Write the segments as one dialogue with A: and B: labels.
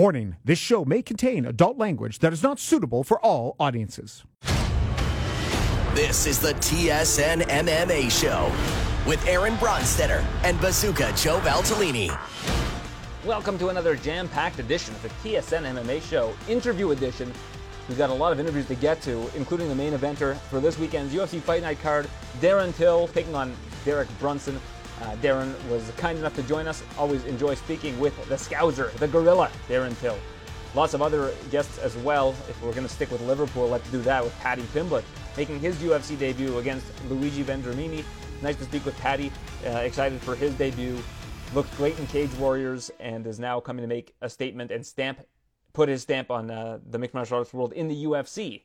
A: Warning this show may contain adult language that is not suitable for all audiences.
B: This is the TSN MMA Show with Aaron Bronsteter and Bazooka Joe Valtellini.
C: Welcome to another jam packed edition of the TSN MMA Show, interview edition. We've got a lot of interviews to get to, including the main eventer for this weekend's UFC Fight Night card Darren Till taking on Derek Brunson. Uh, Darren was kind enough to join us. Always enjoy speaking with the Scouser, the Gorilla, Darren Till. Lots of other guests as well. If we're going to stick with Liverpool, let's do that with Paddy Pimblett making his UFC debut against Luigi Vendramini. Nice to speak with Paddy. Uh, excited for his debut. Looked great in Cage Warriors and is now coming to make a statement and stamp, put his stamp on uh, the mixed martial arts world in the UFC.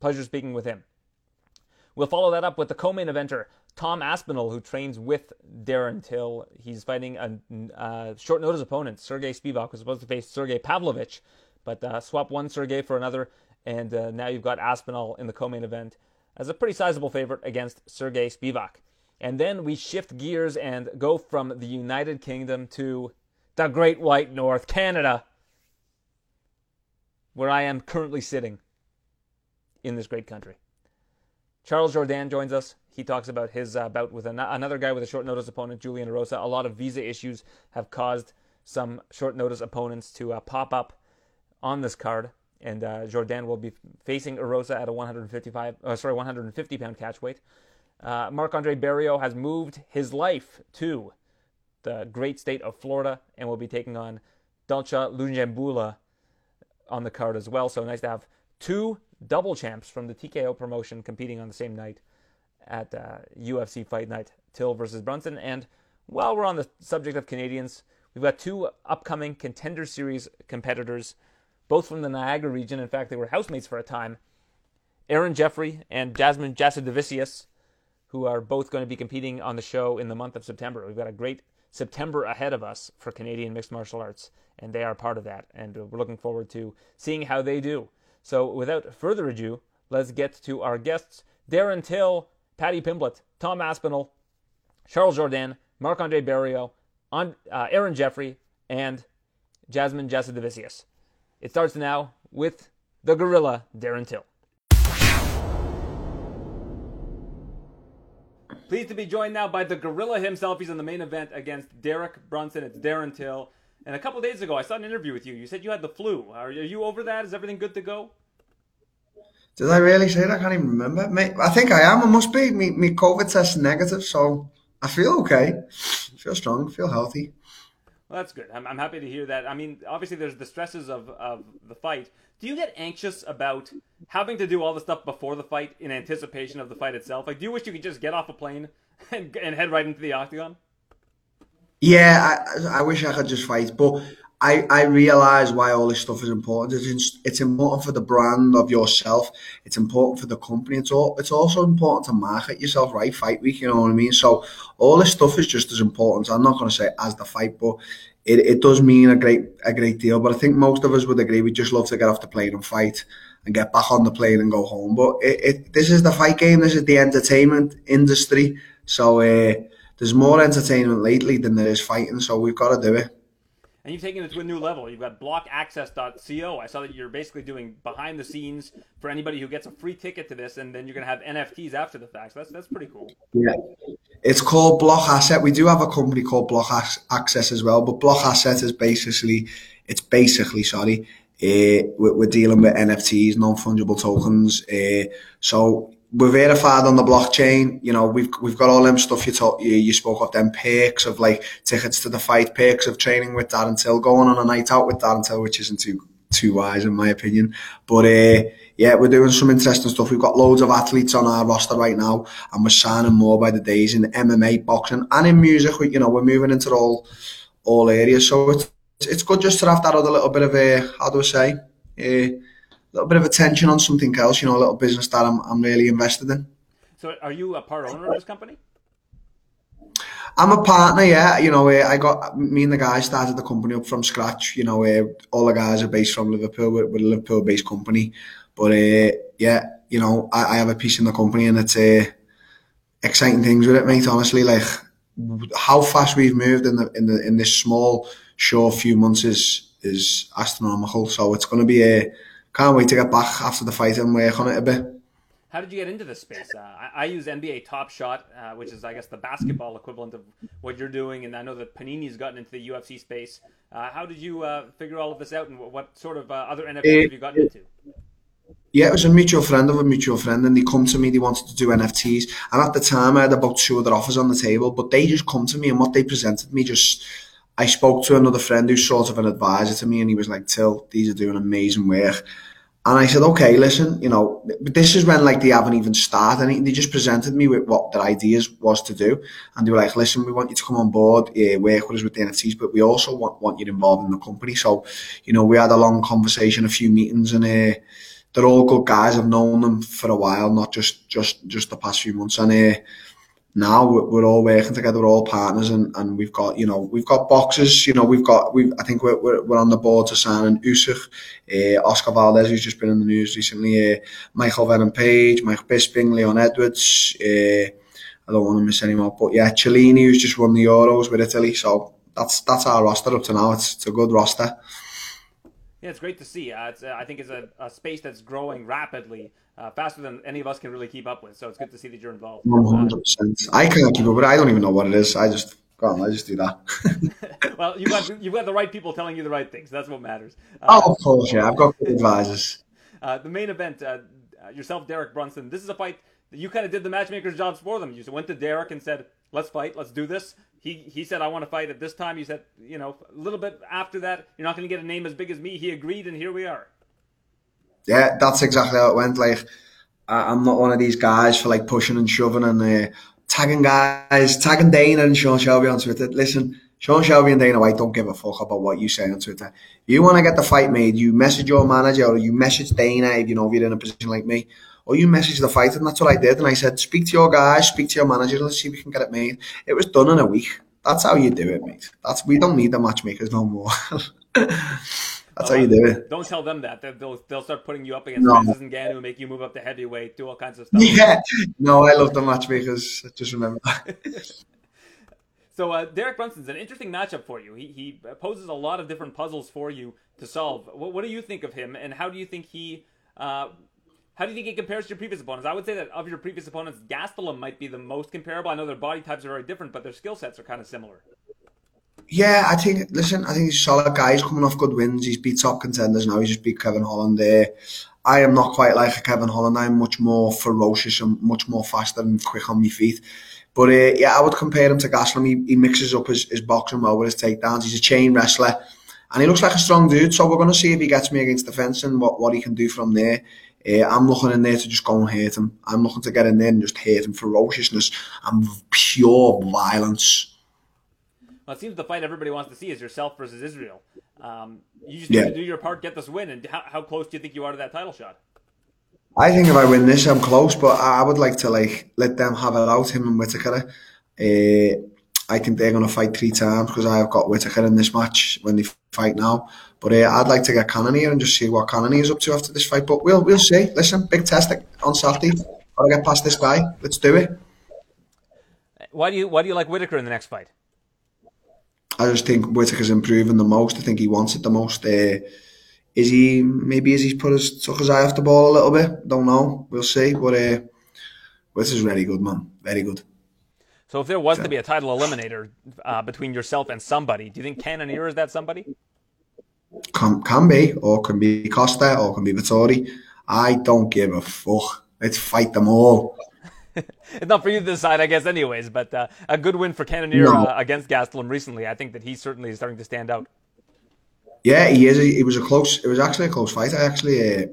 C: Pleasure speaking with him. We'll follow that up with the co-main eventer, Tom Aspinall, who trains with Darren Till. He's fighting a uh, short notice opponent. Sergey Spivak was supposed to face Sergey Pavlovich, but uh, swap one Sergey for another, and uh, now you've got Aspinall in the co-main event as a pretty sizable favorite against Sergey Spivak. And then we shift gears and go from the United Kingdom to the Great White North, Canada, where I am currently sitting in this great country. Charles Jourdain joins us. He talks about his uh, bout with an- another guy with a short notice opponent, Julian Erosa. A lot of visa issues have caused some short notice opponents to uh, pop up on this card, and uh, Jourdain will be facing Erosa at a 155, uh, sorry, 150 pound catch weight. Uh, Marc Andre Barriault has moved his life to the great state of Florida and will be taking on Dalcha Lungiambula on the card as well. So nice to have two double champs from the TKO promotion competing on the same night at uh, UFC Fight Night, Till versus Brunson. And while we're on the subject of Canadians, we've got two upcoming Contender Series competitors, both from the Niagara region. In fact, they were housemates for a time. Aaron Jeffery and Jasmine Jasudavicius, who are both going to be competing on the show in the month of September. We've got a great September ahead of us for Canadian mixed martial arts, and they are part of that. And we're looking forward to seeing how they do. So, without further ado, let's get to our guests Darren Till, Paddy Pimblett, Tom Aspinall, Charles Jourdain, Marc Andre Barriault, uh, Aaron Jeffery, and Jasmine Jasudavicius. It starts now with the gorilla, Darren Till. Pleased to be joined now by the gorilla himself. He's in the main event against Derek Brunson. It's Darren Till. And a couple days ago, I saw an interview with you. You said you had the flu. Are you over that? Is everything good to go?
D: Did I really say that? I can't even remember. Mate, I think I am. I must be. Me, me COVID test negative, so I feel okay. I feel strong. I feel healthy.
C: Well, that's good. I'm, I'm happy to hear that. I mean, obviously, there's the stresses of, of the fight. Do you get anxious about having to do all the stuff before the fight in anticipation of the fight itself? Like, do you wish you could just get off a plane and, and head right into the octagon?
D: Yeah, I, I wish I could just fight, but I, I realize why all this stuff is important. It's, it's important for the brand of yourself. It's important for the company. It's all, it's also important to market yourself, right? Fight week, you know what I mean? So all this stuff is just as important. I'm not going to say as the fight, but it, it does mean a great, a great deal. But I think most of us would agree. We just love to get off the plane and fight and get back on the plane and go home. But it, it this is the fight game. This is the entertainment industry. So, uh, there's more entertainment lately than there is fighting, so we've got to do it.
C: And you've taken it to a new level. You've got blockaccess.co. I saw that you're basically doing behind the scenes for anybody who gets a free ticket to this, and then you're going to have NFTs after the fact. So that's that's pretty cool.
D: Yeah, it's called Block Asset. We do have a company called Block Access as well, but Block Asset is basically it's basically sorry. Uh, we're, dealing with NFTs, non fungible tokens. Uh, so we're verified on the blockchain. You know, we've we've got all them stuff you talk, you, you spoke of them perks of like tickets to the fight, perks of training with Darren Till, going on a night out with Darren Till, which isn't too too wise in my opinion. But uh, yeah, we're doing some interesting stuff. We've got loads of athletes on our roster right now, and we're signing more by the days in MMA, boxing, and in music. We, you know, we're moving into all all areas. So it's it's good just to have that other little bit of a how do I say. Uh, little bit of attention on something else, you know, a little business that I'm, I'm really invested in.
C: So, are you a part owner of this company?
D: I'm a partner, yeah. You know, uh, I got me and the guys started the company up from scratch. You know, uh, all the guys are based from Liverpool. We're, we're a Liverpool-based company, but uh, yeah, you know, I, I, have a piece in the company, and it's uh, exciting things with it, mate. Honestly, like how fast we've moved in the in the in this small, short few months is is astronomical. So it's going to be a can't wait to get back after the fight and work on it a bit.
C: How did you get into this space? Uh, I, I, use NBA Top Shot, uh, which is, I guess, the basketball equivalent of what you're doing, and I know that Panini's gotten into the UFC space. Uh, how did you uh, figure all of this out, and what, what sort of uh, other NFTs have you gotten into?
D: Yeah, it was a mutual friend of a mutual friend, and they come to me. They wanted to do NFTs, and at the time, I had about two other offers on the table, but they just come to me, and what they presented me just. I spoke to another friend who's sort of an advisor to me, and he was like, "Till, these are doing amazing work." And I said, okay, listen, you know, this is when like they haven't even started anything. They just presented me with what their ideas was to do. And they were like, listen, we want you to come on board, yeah, work with us with the NFTs, but we also want, want you involved in the company. So, you know, we had a long conversation, a few meetings and, uh, they're all good guys. I've known them for a while, not just, just, just the past few months. And, uh, now we're all working together, we're all partners, and, and we've got you know we've got boxes. You know we've got we I think we're, we're, we're on the board to sign an Usyk, uh, Oscar Valdez, who's just been in the news recently, uh, Michael Venom Page, Mike Bisping, Leon Edwards. Uh, I don't want to miss anyone, but yeah, Chiellini, who's just won the Euros with Italy. So that's that's our roster up to now. It's, it's a good roster.
C: Yeah, it's great to see. Uh, uh, I think it's a, a, space that's growing rapidly, uh, faster than any of us can really keep up with. So it's good to see that you're involved.
D: One hundred percent. I can't keep up with it. I don't even know what it is. I just on. I just do
C: that. well, you've got you've got the right people telling you the right things. That's what matters.
D: oh, of course, yeah. I've got good advisors.
C: Uh, the main event, uh, yourself, Derek Brunson. This is a fight that you kind of did the matchmaker's jobs for them. You went to Derek and said, "Let's fight. Let's do this." He he said, "I want to fight at this time." You said, "You know, a little bit after that, you're not going to get a name as big as me." He agreed, and here we are.
D: Yeah, that's exactly how it went. Like, I'm not one of these guys for like pushing and shoving and uh, tagging guys, tagging Dana and Sean Shelby on Twitter. Listen, Sean Shelby and Dana White don't give a fuck about what you say on Twitter. You want to get the fight made, you message your manager or you message Dana if you know if you're in a position like me or you message the fighter, and that's what I did. And I said, speak to your guys, speak to your manager, let's see if we can get it made. It was done in a week. That's how you do it, mate. That's we don't need the matchmakers no more. That's how you do it.
C: Don't tell them that. They'll they'll start putting you up against no. Francis Ngannou, make you move up to heavyweight, do all kinds of stuff.
D: Yeah. No, I love the matchmakers. Just remember.
C: so uh, Derek Brunson's an interesting matchup for you. He he poses a lot of different puzzles for you to solve. What, what do you think of him, and how do you think he? Uh, how do you think he compares to your previous opponents? I would say that of your previous opponents, Gastelum might be the most comparable. I know their body types are very different, but their skill sets are kind of similar.
D: Yeah, I think. Listen, I think he's a solid guy. He's coming off good wins. He's beat top contenders now. He's just beat Kevin Holland there. I am not quite like a Kevin Holland. I'm much more ferocious and much more faster and quick on my feet. But uh, yeah, I would compare him to Gastelum. He, he mixes up his, his boxing well with his takedowns. He's a chain wrestler, and he looks like a strong dude. So we're going to see if he gets me against the fence and what, what he can do from there. Uh, I'm looking in there to just go and hit him. I'm looking to get in there and just hit him ferociousness and pure violence.
C: Well, it seems the fight everybody wants to see is yourself versus Israel. Um, you just yeah. need to do your part, get this win, and how, how close do you think you are to that title shot?
D: I think if I win this, I'm close, but I would like to like let them have it out, him and Whittaker. Uh, I think they're going to fight three times because I've got Whittaker in this match when they fight now. But uh, I'd like to get Cannonier and just see what Cannonier is up to after this fight. But we'll we'll see. Listen, big test on Saturday. Gotta get past this guy. Let's do it.
C: Why do you why do you like Whitaker in the next fight?
D: I just think Whittaker's improving the most. I think he wants it the most. Uh, is he maybe is he put his took his eye off the ball a little bit? Don't know. We'll see. But uh, Whittaker's very good, man. Very good.
C: So if there was to be a title eliminator uh, between yourself and somebody, do you think Cannonier is that somebody?
D: Can, can be, or can be Costa, or can be Vettori. I don't give a fuck. Let's fight them all.
C: It's not for you to decide, I guess, anyways. But uh, a good win for Cannonier no. uh, against Gastelum recently. I think that he certainly is starting to stand out.
D: Yeah, he is. It was a close. It was actually a close fight. I actually uh,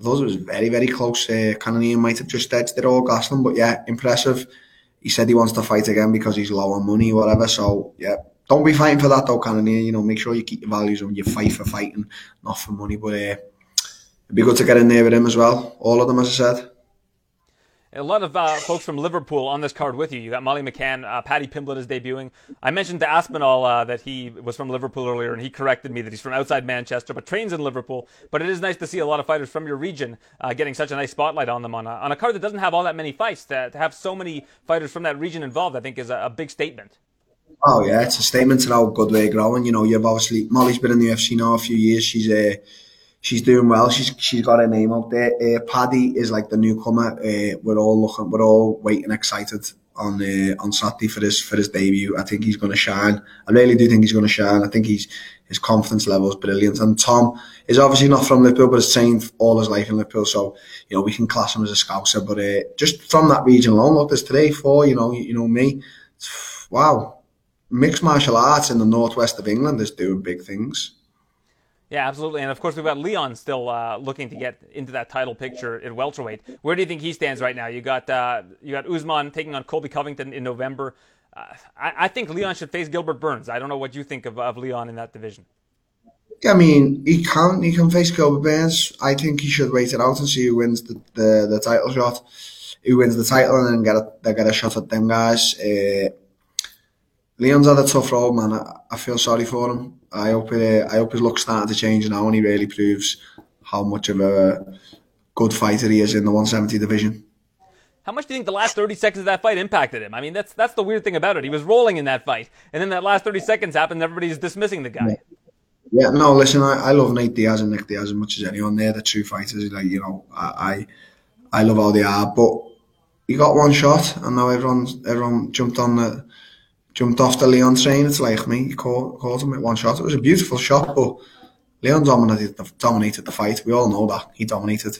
D: thought it was very, very close. Uh, Cannonier might have just edged it all Gastelum, but yeah, impressive. He said he wants to fight again because he's low on money, whatever. So yeah, don't be fighting for that though, Cannonier. You know, make sure you keep your values when you fight for fighting, not for money. But uh, it'd be good to get in there with him as well. All of them, as I said.
C: A lot of uh, folks from Liverpool on this card with you. You got Molly McCann, uh, Paddy Pimblett is debuting. I mentioned to Aspinall uh, that he was from Liverpool earlier, and he corrected me that he's from outside Manchester, but trains in Liverpool. But it is nice to see a lot of fighters from your region uh, getting such a nice spotlight on them on a, on a card that doesn't have all that many fights. To, to have so many fighters from that region involved, I think, is a, a big statement.
D: Oh yeah, it's a statement to how good we're growing. You know, you've obviously Molly's been in the UFC now a few years. She's uh, she's doing well. She's she's got her name out there. Uh, Paddy is like the newcomer. Uh, we're all looking, we're all waiting, excited on uh, on Saturday for his for his debut. I think he's going to shine. I really do think he's going to shine. I think he's his confidence level is brilliant. And Tom is obviously not from Liverpool, but has trained all his life in Liverpool. So you know we can class him as a scouser. But uh, just from that region alone, look, there's three, four. You know, you know me. Wow, mixed martial arts in the northwest of England is doing big things.
C: Yeah, absolutely. And of course, we've got Leon still uh, looking to get into that title picture at welterweight. Where do you think he stands right now? You got uh, you got Usman taking on Colby Covington in November. Uh, I, I, think Leon should face Gilbert Burns. I don't know what you think of, of Leon in that division.
D: I mean, he can he can face Gilbert Burns. I think he should wait it out and see who wins the, the, the title shot, who wins the title, and then get a, get a shot at them guys. Leon's had a tough road, man. I, I feel sorry for him. I hope it, I hope his luck's starting to change now, and he really proves how much of a good fighter he is in the 170 division.
C: How much do you think the last 30 seconds of that fight impacted him? I mean, that's that's the weird thing about it. He was rolling in that fight, and then that last 30 seconds happened, and everybody's dismissing the guy.
D: Yeah, no, listen, I, I love Nate Diaz and Nick Diaz as much as anyone. They're the true fighters. Like you know, I I, I love how they are, but he got one shot, and now everyone everyone jumped on the jumped off the Leon train. It's like me, he caught, caught him with one shot. It was a beautiful shot, but Leon dominated the, dominated the fight. We all know that he dominated.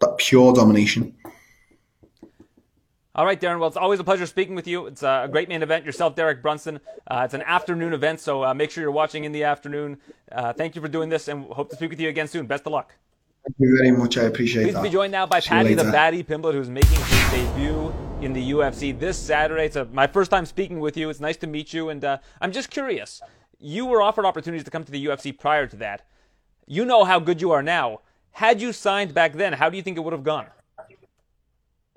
D: That pure domination.
C: All right, Darren. Well, it's always a pleasure speaking with you. It's a great main event. Yourself, Derek Brunson. Uh, it's an afternoon event, so uh, make sure you're watching in the afternoon. Uh, thank you for doing this, and hope to speak with you again soon. Best of luck.
D: Thank you very much. I appreciate
C: Please
D: that.
C: be joined now by
D: See
C: Paddy the. Paddy Pimblett, who's making his debut in the UFC this Saturday. It's a, my first time speaking with you. It's nice to meet you, and uh, I'm just curious. You were offered opportunities to come to the UFC prior to that. You know how good you are now. Had you signed back then, how do you think it would have gone?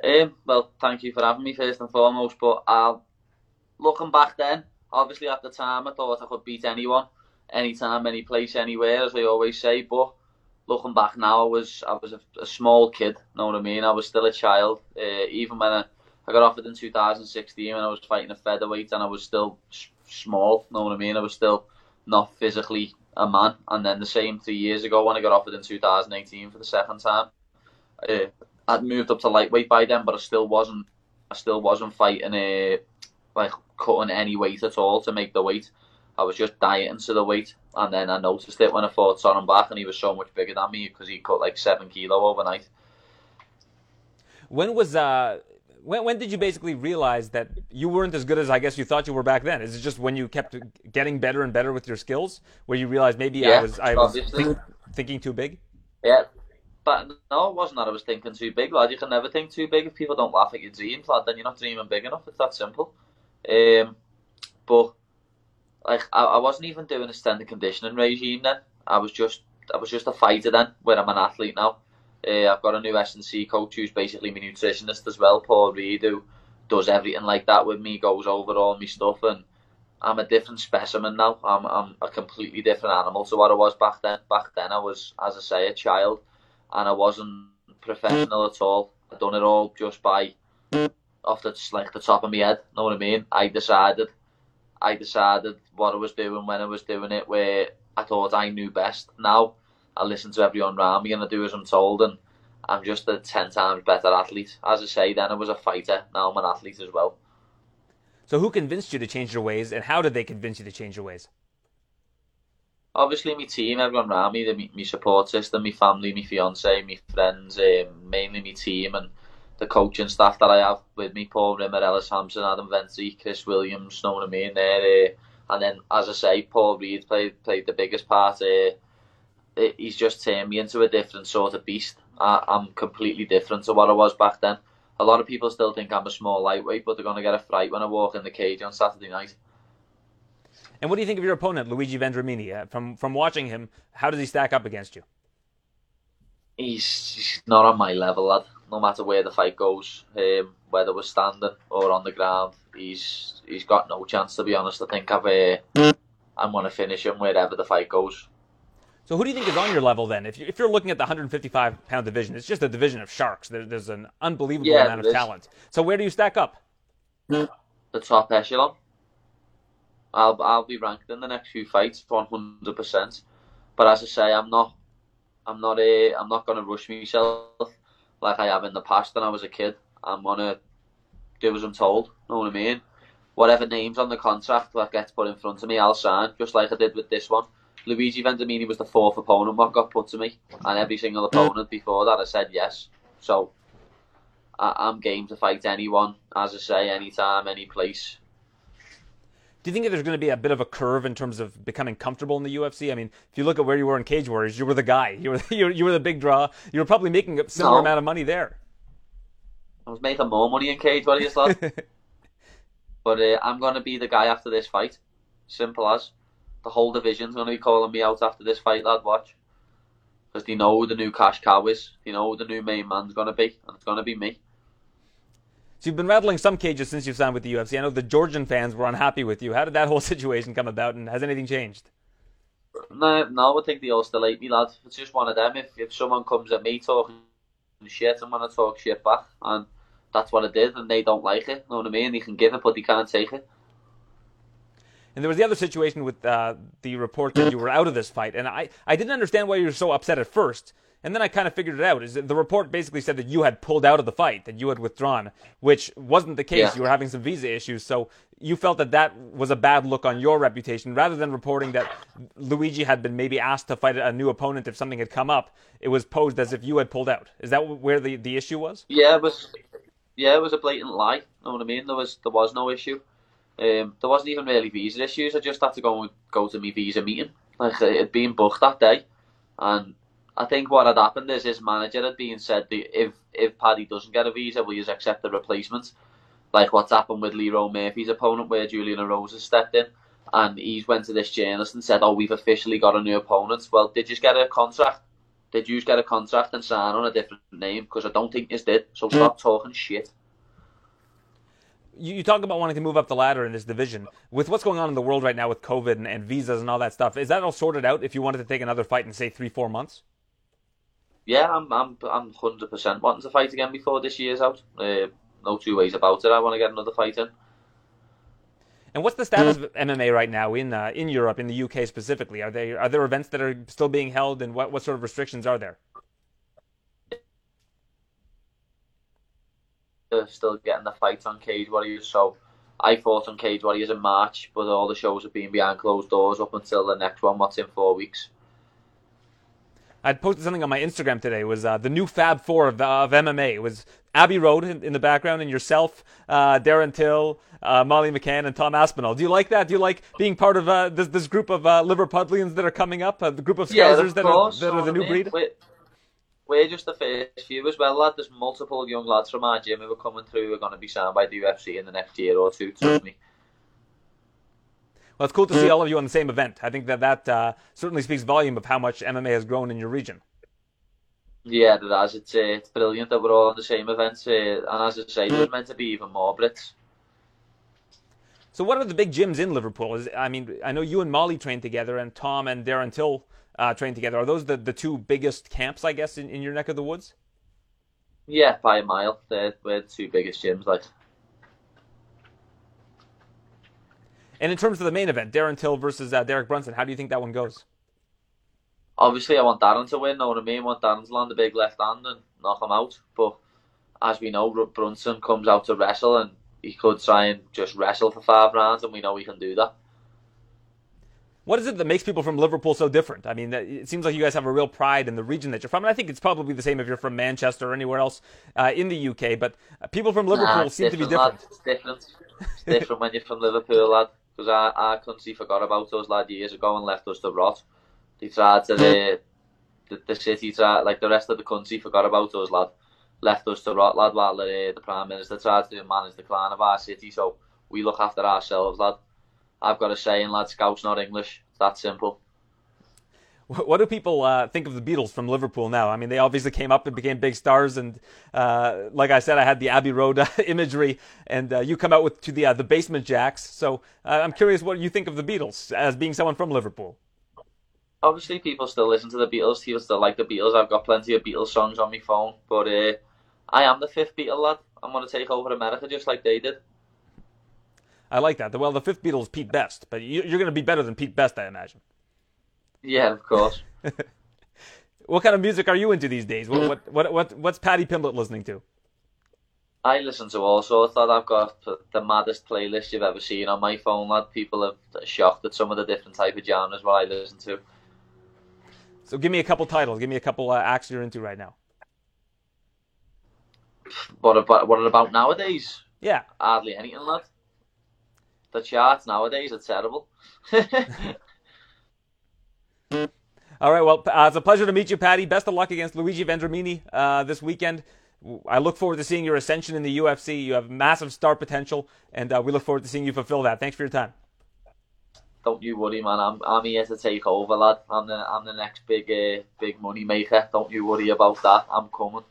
E: Um, well, thank you for having me first and foremost. But uh, looking back then, obviously at the time I thought I could beat anyone, anytime, any place, anywhere, as I always say. But looking back now, I was I was a, a small kid. Know what I mean? I was still a child. Uh, even when I, I got offered in 2016, when I was fighting a featherweight, and I was still s- small. Know what I mean? I was still not physically a man. And then the same three years ago when I got offered in 2018 for the second time. Uh, I'd moved up to lightweight by then, but I still wasn't. I still wasn't fighting a like cutting any weight at all to make the weight. I was just dieting to the weight, and then I noticed it when I fought Soren Bak, and he was so much bigger than me because he cut like seven kilo overnight.
C: When was uh, when when did you basically realize that you weren't as good as I guess you thought you were back then? Is it just when you kept getting better and better with your skills, where you realized maybe I was I was think, thinking too big?
E: Yeah, but no, it wasn't that I was thinking too big, lad. You can never think too big if people don't laugh at your dreams, lad. Then you're not dreaming big enough. It's that simple. Um, but like I, I wasn't even doing a standard conditioning regime then. I was just I was just a fighter then, where I'm an athlete now. Uh, I've got a new S and C coach who's basically my nutritionist as well, Paul Reed, who does everything like that with me, goes over all my stuff, and I'm a different specimen now. I'm I'm a completely different animal to what I was back then. Back then, I was, as I say, a child, and I wasn't professional at all. I'd done it all just by off the like the top of my head. Know what I mean? I decided, I decided what I was doing when I was doing it, where I thought I knew best. Now I listen to everyone around me and I do as I'm told, and I'm just a ten times better athlete. As I say, then I was a fighter. Now I'm an athlete as well.
C: So who convinced you to change your ways, and how did they convince you to change your ways?
E: obviously my team, everyone around me, the, me, me support system, my family, my fiance, my friends, um, mainly my team and the coaching staff that I have with me, Paul Rimmer, Ellis Hampson, Adam Ventry, Chris Williams, know what I mean there. Uh, and then, as I say, Paul Reed played played the biggest part. Uh, uh, he's just turned me into a different sort of beast. I, I'm completely different to what I was back then. A lot of people still think I'm a small lightweight, but they're going to get a fright when I walk in the cage on Saturday night.
C: And what do you think of your opponent, Luigi Vendramini? Uh, from from watching him, how does he stack up against you?
E: he's, he's not on my level, lad. No matter where the fight goes, um, whether we're standing or on the ground, he's he's got no chance. To be honest, I think I've uh, I'm going to finish him wherever the fight goes.
C: So who do you think is on your level then? If, you, if you're looking at the 155 pound division, it's just a division of sharks. There, there's an unbelievable
E: Yeah,
C: amount of talent. So where do you stack up?
E: The top echelon. I'll I'll be ranked in the next few fights, one hundred percent. But as I say, I'm not I'm not a I'm not gonna rush myself like I have in the past when I was a kid. I'm gonna do as I'm told. Know what I mean? Whatever names on the contract that gets put in front of me, I'll sign, just like I did with this one. Luigi Vendramini was the fourth opponent what got put to me, and every single opponent before that I said yes. So I, I'm game to fight anyone, as I say, anytime, any place.
C: Do you think there's going to be a bit of a curve in terms of becoming comfortable in the UFC? I mean, if you look at where you were in Cage Warriors, you were the guy. You were you were, you were the big draw. You were probably making a similar
E: No.
C: amount of money there.
E: I was making more money in Cage Warriors, lad. but uh, I'm going to be the guy after this fight. Simple as. The whole division's going to be calling me out after this fight, lad. Watch. Because they know who the new cash cow is. They know who the new main man's going to be. And it's going to be me.
C: So you've been rattling some cages since you've signed with the UFC. I know the Georgian fans were unhappy with you. How did that whole situation come about, and has anything changed?
E: No, no, I think they all still hate me, lad. It's just one of them. If, if someone comes at me talking shit, I'm to talk shit back. And that's what I did. And they don't like it. You Know what I mean? They can give it, but they can't take it.
C: And there was the other situation with uh, the report that you were out of this fight, and I, I didn't understand why you were so upset at first. And then I kind of figured it out. Is the report basically said that you had pulled out of the fight, that you had withdrawn, which wasn't the case.
E: Yeah.
C: You were having some visa issues, so you felt that that was a bad look on your reputation. Rather than reporting that Luigi had been maybe asked to fight a new opponent if something had come up, it was posed as if you had pulled out. Is that where the, the issue was?
E: Yeah, it was. Yeah, it was a blatant lie. Know what I mean? There was there was no issue. Um, there wasn't even really visa issues. I just had to go go to my visa meeting. Like it had been booked that day, and I think what had happened is his manager had been said that if if Paddy doesn't get a visa, will you accept the replacement? Like what's happened with Lerone Murphy's opponent, where Julian Erosa has stepped in, and he's went to this journalist and said, "Oh, we've officially got a new opponent." Well, did you get a contract? Did you get a contract and sign on a different name? Because I don't think you did. So stop talking shit.
C: you, you talk about wanting to move up the ladder in this division. With what's going on in the world right now with COVID and, and visas and all that stuff, is that all sorted out if you wanted to take another fight in, say, three, four months?
E: Yeah, I'm I'm I'm hundred percent wanting to fight again before this year's out. Uh, no two ways about it. I want to get another fight in.
C: And what's the status of MMA right now in uh, in Europe, in the UK specifically? Are they are there events that are still being held, and what, what sort of restrictions are there?
E: They're still getting the fights on Cage Warriors. So I fought on Cage Warriors in March, but all the shows have been behind closed doors up until the next one. What's in four weeks?
C: I'd posted something on my Instagram today. It was uh, the new Fab Four of, the, of MMA. It was Abbey Road in, in the background, and yourself, uh, Darren Till, uh, Molly McCann, and Tom Aspinall. Do you like that? Do you like being part of uh, this, this group of uh, Liverpudlians that are coming up? Uh, the group of
E: Yeah,
C: Scousers
E: of
C: that are that are the new
E: what I mean?
C: breed.
E: We're, we're just the first few as well, lad. There's multiple young lads from our gym who are coming through. who are going to be signed by the UFC in the next year or two. Trust me.
C: Well, it's cool to see all of you on the same event. I think that that uh, certainly speaks volume of how much MMA has grown in your region.
E: Yeah, it has. It's uh, it's brilliant that we're all on the same events. Uh, and as I say, there's meant to be even more Brits.
C: So, what are the big gyms in Liverpool? Is, I mean, I know you and Molly train together, and Tom and Darren Till uh, train together. Are those the, the two biggest camps, I guess, in, in your neck of the woods?
E: Yeah, by a mile. They're, we're the two biggest gyms. Like,
C: And in terms of the main event, Darren Till versus uh, Derek Brunson, how do you think that one goes?
E: obviously, I want Darren to win. Know what I mean? I want Darren to land the big left hand and knock him out. But as we know, Brunson comes out to wrestle, and he could try and just wrestle for five rounds, and we know he can do that.
C: What is it that makes people from Liverpool so different? I mean, it seems like you guys have a real pride in the region that you're from, and I think it's probably the same if you're from Manchester or anywhere else uh, in the UK. But people from Liverpool
E: Nah,
C: seem to be
E: lad.
C: different.
E: It's different. It's different when you're from Liverpool, lad. Because our, our country forgot about us, lad, years ago and left us to rot. They tried to, the, the, the city, tried, like the rest of the country forgot about us, lad. Left us to rot, lad, while the, the Prime Minister tried to manage the decline of our city. So we look after ourselves, lad. I've got a saying, lad, Scouse not English. It's that simple.
C: What do people uh, think of the Beatles from Liverpool now? I mean, they obviously came up and became big stars, and uh, like I said, I had the Abbey Road uh, imagery, and uh, you come out with to the uh, the Basement Jaxx. So uh, I'm curious what you think of the Beatles as being someone from Liverpool.
E: Obviously, people still listen to the Beatles. People still like the Beatles. I've got plenty of Beatles songs on my phone. But uh, I am the fifth Beatle lad. I'm going to take over America just like they did.
C: I like that. Well, the fifth Beatle is Pete Best, but you're going to be better than Pete Best, I imagine.
E: Yeah, of course.
C: what kind of music are you into these days? What what what, what what's Paddy Pimblett listening to?
E: I listen to all sorts. I've got the maddest playlist you've ever seen on my phone. Lad, people are shocked at some of the different type of genres what I listen to.
C: So give me a couple titles. Give me a couple uh, acts you're into right now.
E: What about what about nowadays?
C: Yeah,
E: hardly anything, lad. The charts nowadays are terrible.
C: All right. Well, uh, it's a pleasure to meet you, Paddy. Best of luck against Luigi Vendramini uh, this weekend. I look forward to seeing your ascension in the UFC. You have massive star potential, and uh, we look forward to seeing you fulfill that. Thanks for your time.
E: Don't you worry, man. I'm I'm here to take over, lad. I'm the I'm the next big uh, big money maker. Don't you worry about that. I'm coming.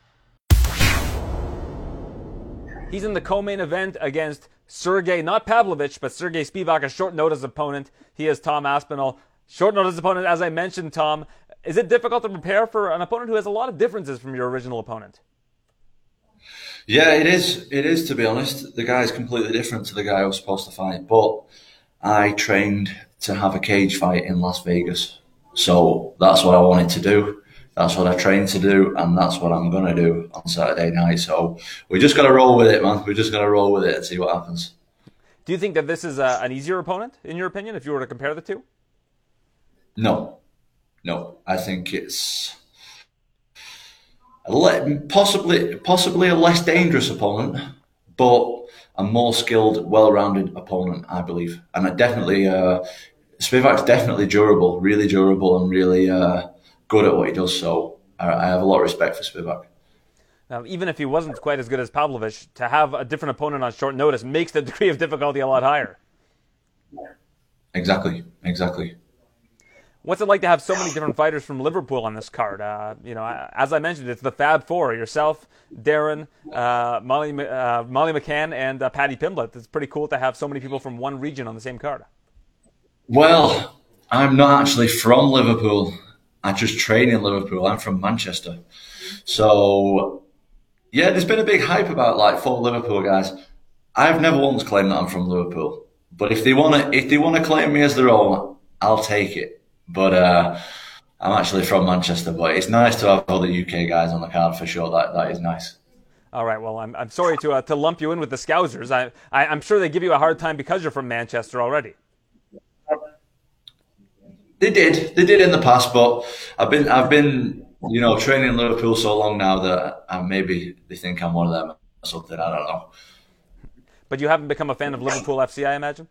C: He's in the co-main event against Sergey, not Pavlovich, but Sergey Spivak, a short notice opponent. He is Tom Aspinall. Short notice opponent, as I mentioned, Tom. Is it difficult to prepare for an opponent who has a lot of differences from your original opponent?
F: Yeah, it is. It is, to be honest. The guy is completely different to the guy I was supposed to fight. But I trained to have a cage fight in Las Vegas. So that's what I wanted to do. That's what I trained to do, and that's what I'm going to do on Saturday night. So we just got to roll with it, man. We're just going to roll with it and see what happens.
C: Do you think that this is a, an easier opponent, in your opinion, if you were to compare the two?
F: No. No. I think it's possibly possibly a less dangerous opponent, but a more skilled, well-rounded opponent, I believe. And I definitely, uh, Spivak's definitely durable, really durable, and really uh, good at what he does. So I, I, have a lot of respect for Spivak.
C: Now, even if he wasn't quite as good as Pavlovich, to have a different opponent on short notice makes the degree of difficulty a lot higher.
F: Exactly, exactly.
C: What's it like to have so many different fighters from Liverpool on this card? Uh, you know, as I mentioned, it's the Fab Four: yourself, Darren, uh, Molly, uh, Molly McCann, and uh, Paddy Pimblett. It's pretty cool to have so many people from one region on the same card.
F: Well, I'm not actually from Liverpool. I just train in Liverpool. I'm from Manchester, so yeah, there's been a big hype about like four Liverpool guys. I've never once claimed that I'm from Liverpool, but if they want to, if they want to claim me as their own, I'll take it but uh, I'm actually from Manchester, but it's nice to have all the UK guys on the card for sure. That that is nice.
C: All right. Well, I'm, I'm sorry to uh, to lump you in with the Scousers. I, I I'm sure they give you a hard time because you're from Manchester already.
F: They did. They did in the past, but I've been I've been you know training in Liverpool so long now that uh, maybe they think I'm one of them or something. I don't know.
C: But you haven't become a fan of Liverpool FC, I imagine.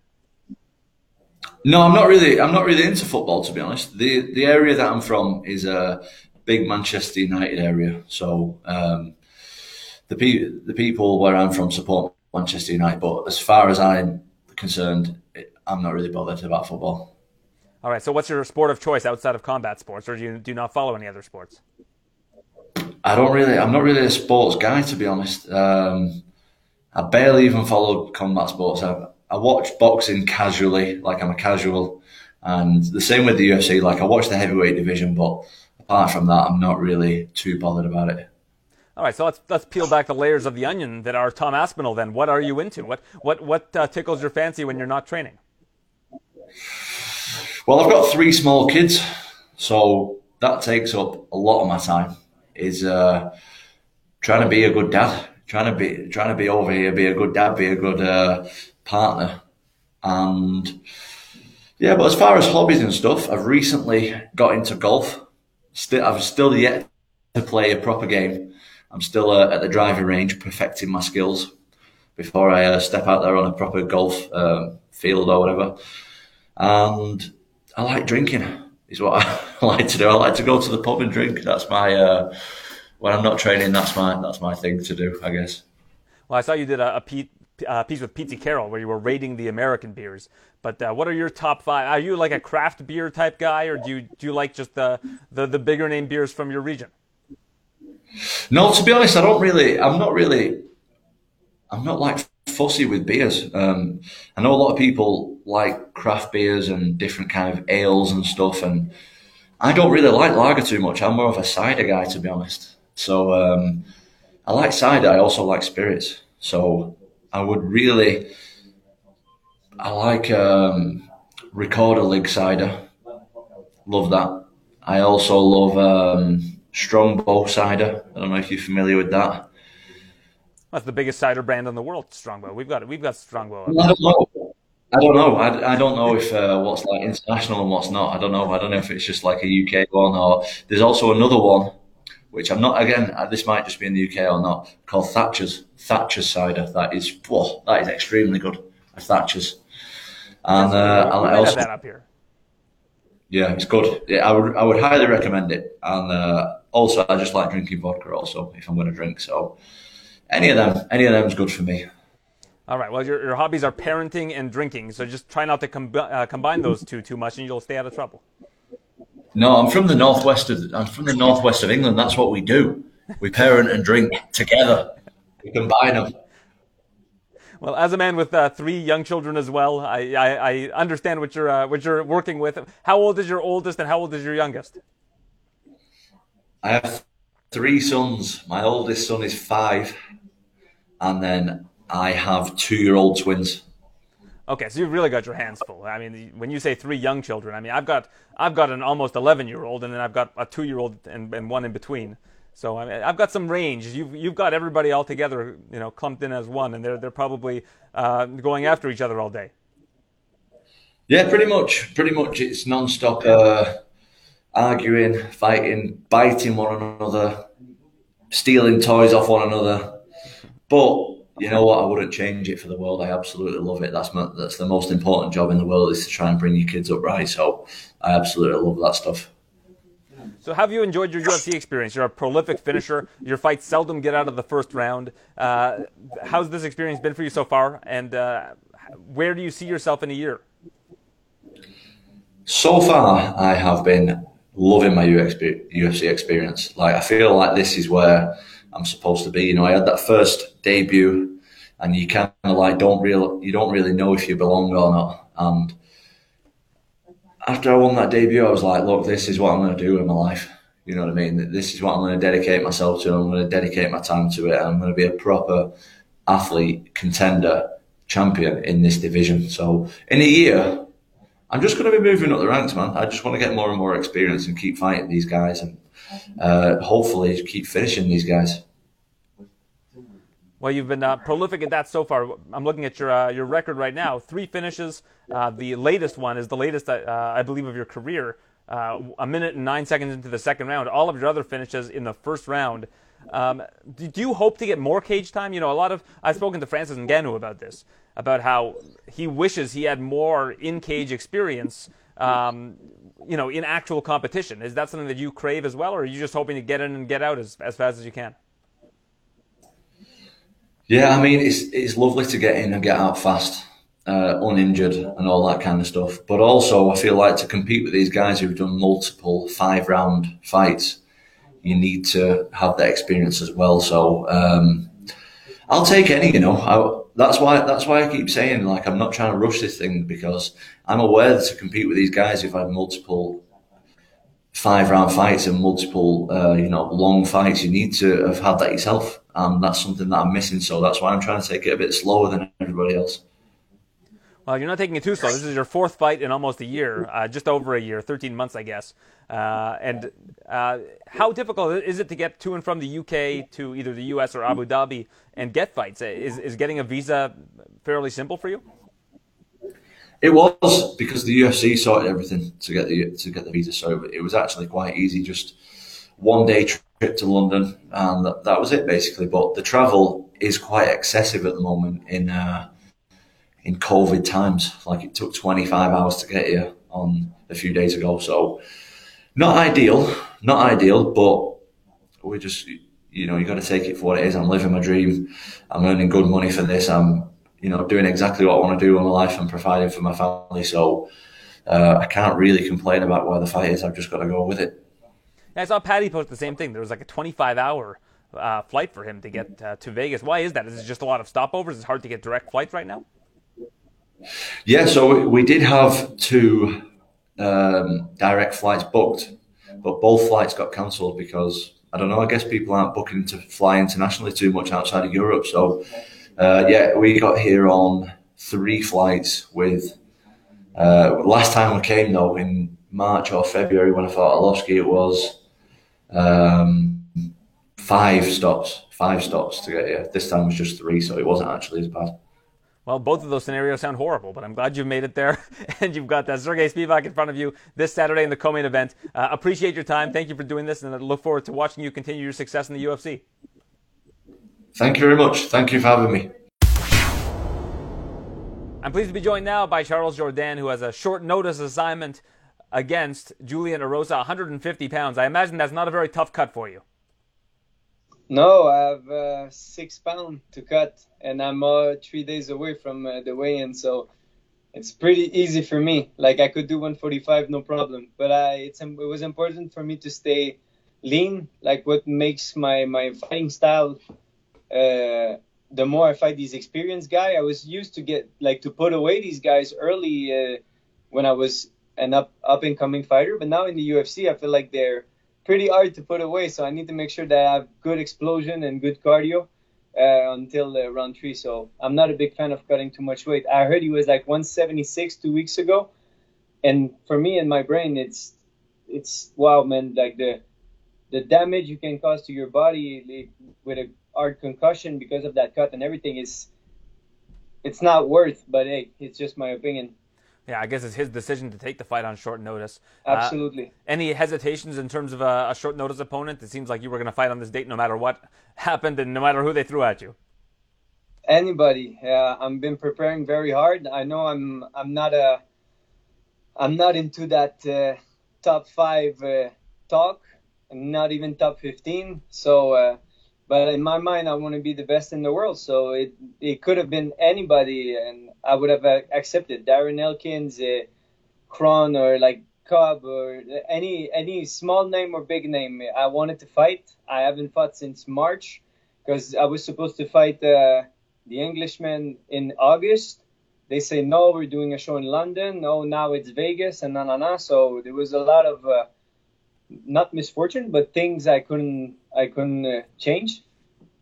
F: No, I'm not really. I'm not really into football, to be honest. the The area that I'm from is a big Manchester United area, so um, the pe- the people where I'm from support Manchester United. But as far as I'm concerned, I'm not really bothered about football.
C: All right. So, what's your sport of choice outside of combat sports, or do you do you not follow any other sports?
F: I don't really. I'm not really a sports guy, to be honest. Um, I barely even follow combat sports. I, I watch boxing casually, like I'm a casual, and the same with the UFC. Like I watch the heavyweight division, but apart from that, I'm not really too bothered about it.
C: All right, so let's let's peel back the layers of the onion that are Tom Aspinall. Then, what are you into? What what what uh, tickles your fancy when you're not training?
F: Well, I've got three small kids, so that takes up a lot of my time. Is uh, trying to be a good dad, trying to be trying to be over here, be a good dad, be a good uh, partner. And yeah, but as far as hobbies and stuff, I've recently got into golf. Still, I've still yet to play a proper game. I'm still uh, at the driving range perfecting my skills before I uh, step out there on a proper golf uh, field or whatever. And I like drinking. Is what I like to do. I like to go to the pub and drink. That's my uh, when I'm not training. That's my that's my thing to do. I guess.
C: Well, I saw you did a, a Pete uh, piece with Pete Carroll where you were rating the American beers. But uh, what are your top five? Are you like a craft beer type guy, or do you do you like just the the, the bigger name beers from your region?
F: No, to be honest, I don't really. I'm not really. I'm not like fussy with beers. Um, I know a lot of people like craft beers and different kind of ales and stuff, and I don't really like lager too much. I'm more of a cider guy, to be honest. So um, I like cider. I also like spirits. So I would really, I like um, Rekorderlig cider. Love that. I also love um, Strongbow cider. I don't know if you're familiar with that.
C: That's the biggest cider brand in the world, Strongbow. We've got we've got Strongbow.
F: I don't know. I don't know. I, I don't know if uh, what's like international and what's not. I don't know. I don't know if it's just like a UK one or there's also another one, which I'm not. Again, uh, this might just be in the UK or not. Called Thatcher's Thatcher's cider. That is whoa, that is extremely good. Thatcher's. And uh, I also
C: that up here.
F: yeah, it's good. Yeah, I would I would highly recommend it. And uh, also, I just like drinking vodka. Also, if I'm going to drink, so any of them, any of them is good for me.
C: All right. Well, your, your hobbies are parenting and drinking, so just try not to com- uh, combine those two too much, and you'll stay out of trouble.
F: No, I'm from the northwest of I'm from the northwest of England. That's what we do. We parent and drink together. We combine them.
C: Well, as a man with uh, three young children as well, I, I, I understand what you're uh, what you're working with. How old is your oldest, and how old is your youngest?
F: I have three sons. My oldest son is five, and then I have two-year-old twins.
C: Okay, so you've really got your hands full. I mean, when you say three young children, I mean I've got I've got an almost 11 year old, and then I've got a two year old and, and one in between. So I I've got some range. You've you've got everybody all together, you know, clumped in as one, and they're they're probably uh, going after each other all day.
F: Yeah, pretty much. Pretty much, it's non-stop uh, arguing, fighting, biting one another, stealing toys off one another. But you know what? I wouldn't change it for the world. I absolutely love it. That's my, that's the most important job in the world is to try and bring your kids up right. So I absolutely love that stuff.
C: So, have you enjoyed your UFC experience? You're a prolific finisher. Your fights seldom get out of the first round. Uh, how's this experience been for you so far? And uh, where do you see yourself in a year?
F: So far, I have been loving my UFC experience. Like I feel like this is where I'm supposed to be. You know, I had that first debut, and you kind of like don't real you don't really know if you belong or not. And after I won that debut, I was like, look, this is what I'm going to do in my life. You know what I mean? This is what I'm going to dedicate myself to. I'm going to dedicate my time to it. I'm going to be a proper athlete, contender, champion in this division. So in a year, I'm just going to be moving up the ranks, man. I just want to get more and more experience and keep fighting these guys and uh, hopefully keep finishing these guys.
C: Well, you've been uh, prolific at that so far. I'm looking at your uh, your record right now. Three finishes. Uh, the latest one is the latest, uh, I believe, of your career. Uh, a minute and nine seconds into the second round. All of your other finishes in the first round. Um, do you hope to get more cage time? You know, a lot of I've spoken to Francis Ngannou about this, about how he wishes he had more in cage experience. Um, you know, in actual competition. Is that something that you crave as well, or are you just hoping to get in and get out as, as fast as you can?
F: Yeah, I mean, it's it's lovely to get in and get out fast, uh, uninjured, and all that kind of stuff. But also, I feel like to compete with these guys who've done multiple five round fights, you need to have that experience as well. So um, I'll take any. You know, I, that's why that's why I keep saying like I'm not trying to rush this thing because I'm aware that to compete with these guys who've had multiple five round fights and multiple uh, you know long fights, you need to have had that yourself and that's something that I'm missing. So that's why I'm trying to take it a bit slower than everybody else.
C: Well, you're not taking it too slow. This is your fourth fight in almost a year, uh, just over a year, 13 months, I guess. Uh, and uh, how difficult is it to get to and from the UK to either the US or Abu Dhabi and get fights? Is, is getting a visa fairly simple for you?
F: It was because the UFC sorted everything to get the to get the visa, so it was actually quite easy. Just one day trip to London, and that, that was it basically. But the travel is quite excessive at the moment in uh, in COVID times. Like it took 25 hours to get here on a few days ago, so not ideal, not ideal. But we just you know you got to take it for what it is. I'm living my dream. I'm earning good money for this. I'm you know doing exactly what I want to do in my life and providing for my family. So. Uh, I can't really complain about where the fight is. I've just got to go with it.
C: I saw Paddy post the same thing. There was like a 25 hour uh, flight for him to get uh, to Vegas. Why is that? Is it just a lot of stopovers? It's hard to get direct flights right now.
F: Yeah, so we did have two um, direct flights booked, but both flights got cancelled because I don't know. I guess people aren't booking to fly internationally too much outside of Europe. So uh, yeah, we got here on three flights with. Uh, last time I came though in March or February when I fought Arlovski, it was um, five stops, five stops to get here. This time was just three, so it wasn't actually as bad.
C: Well, both of those scenarios sound horrible, but I'm glad you've made it there and you've got that Sergey Spivak in front of you this Saturday in the co-main event. Uh, appreciate your time. Thank you for doing this, and I look forward to watching you continue your success in the UFC.
F: Thank you very much. Thank you for having me.
C: I'm pleased to be joined now by Charles Jourdain, who has a short notice assignment against Julian Erosa, 150 pounds. I imagine that's not a very tough cut for you.
G: No, I have uh, six pounds to cut, and I'm uh, three days away from uh, the weigh-in, so it's pretty easy for me. Like I could do 145, no problem. But I, it's it was important for me to stay lean. Like what makes my my fighting style. Uh, the more I fight these experienced guy, I was used to get like to put away these guys early uh, when I was an up up and coming fighter. But now in the UFC, I feel like they're pretty hard to put away. So I need to make sure that I have good explosion and good cardio uh, until uh, round three. So I'm not a big fan of cutting too much weight. I heard he was like 176 two weeks ago, and for me in my brain, it's it's wow, man. Like the the damage you can cause to your body with a hard concussion because of that cut and everything is it's not worth. But hey, it's just my opinion.
C: Yeah, I guess it's his decision to take the fight on short notice.
G: Absolutely.
C: Uh, any hesitations in terms of a, a, short notice opponent? It seems like you were going to fight on this date no matter what happened and no matter who they threw at you.
G: Anybody. Yeah, I've been preparing very hard. I know I'm I'm not a I'm not into that uh, top five uh, talk. I'm not even top fifteen. So uh, but in my mind, I want to be the best in the world. So it it could have been anybody, and I would have accepted Darren Elkins, uh, Kron, or like Cub, or any any small name or big name. I wanted to fight. I haven't fought since March because I was supposed to fight uh, the Englishman in August. They say no, we're doing a show in London. No, now it's Vegas, and na na na. So there was a lot of uh, not misfortune, but things I couldn't I couldn't uh, change.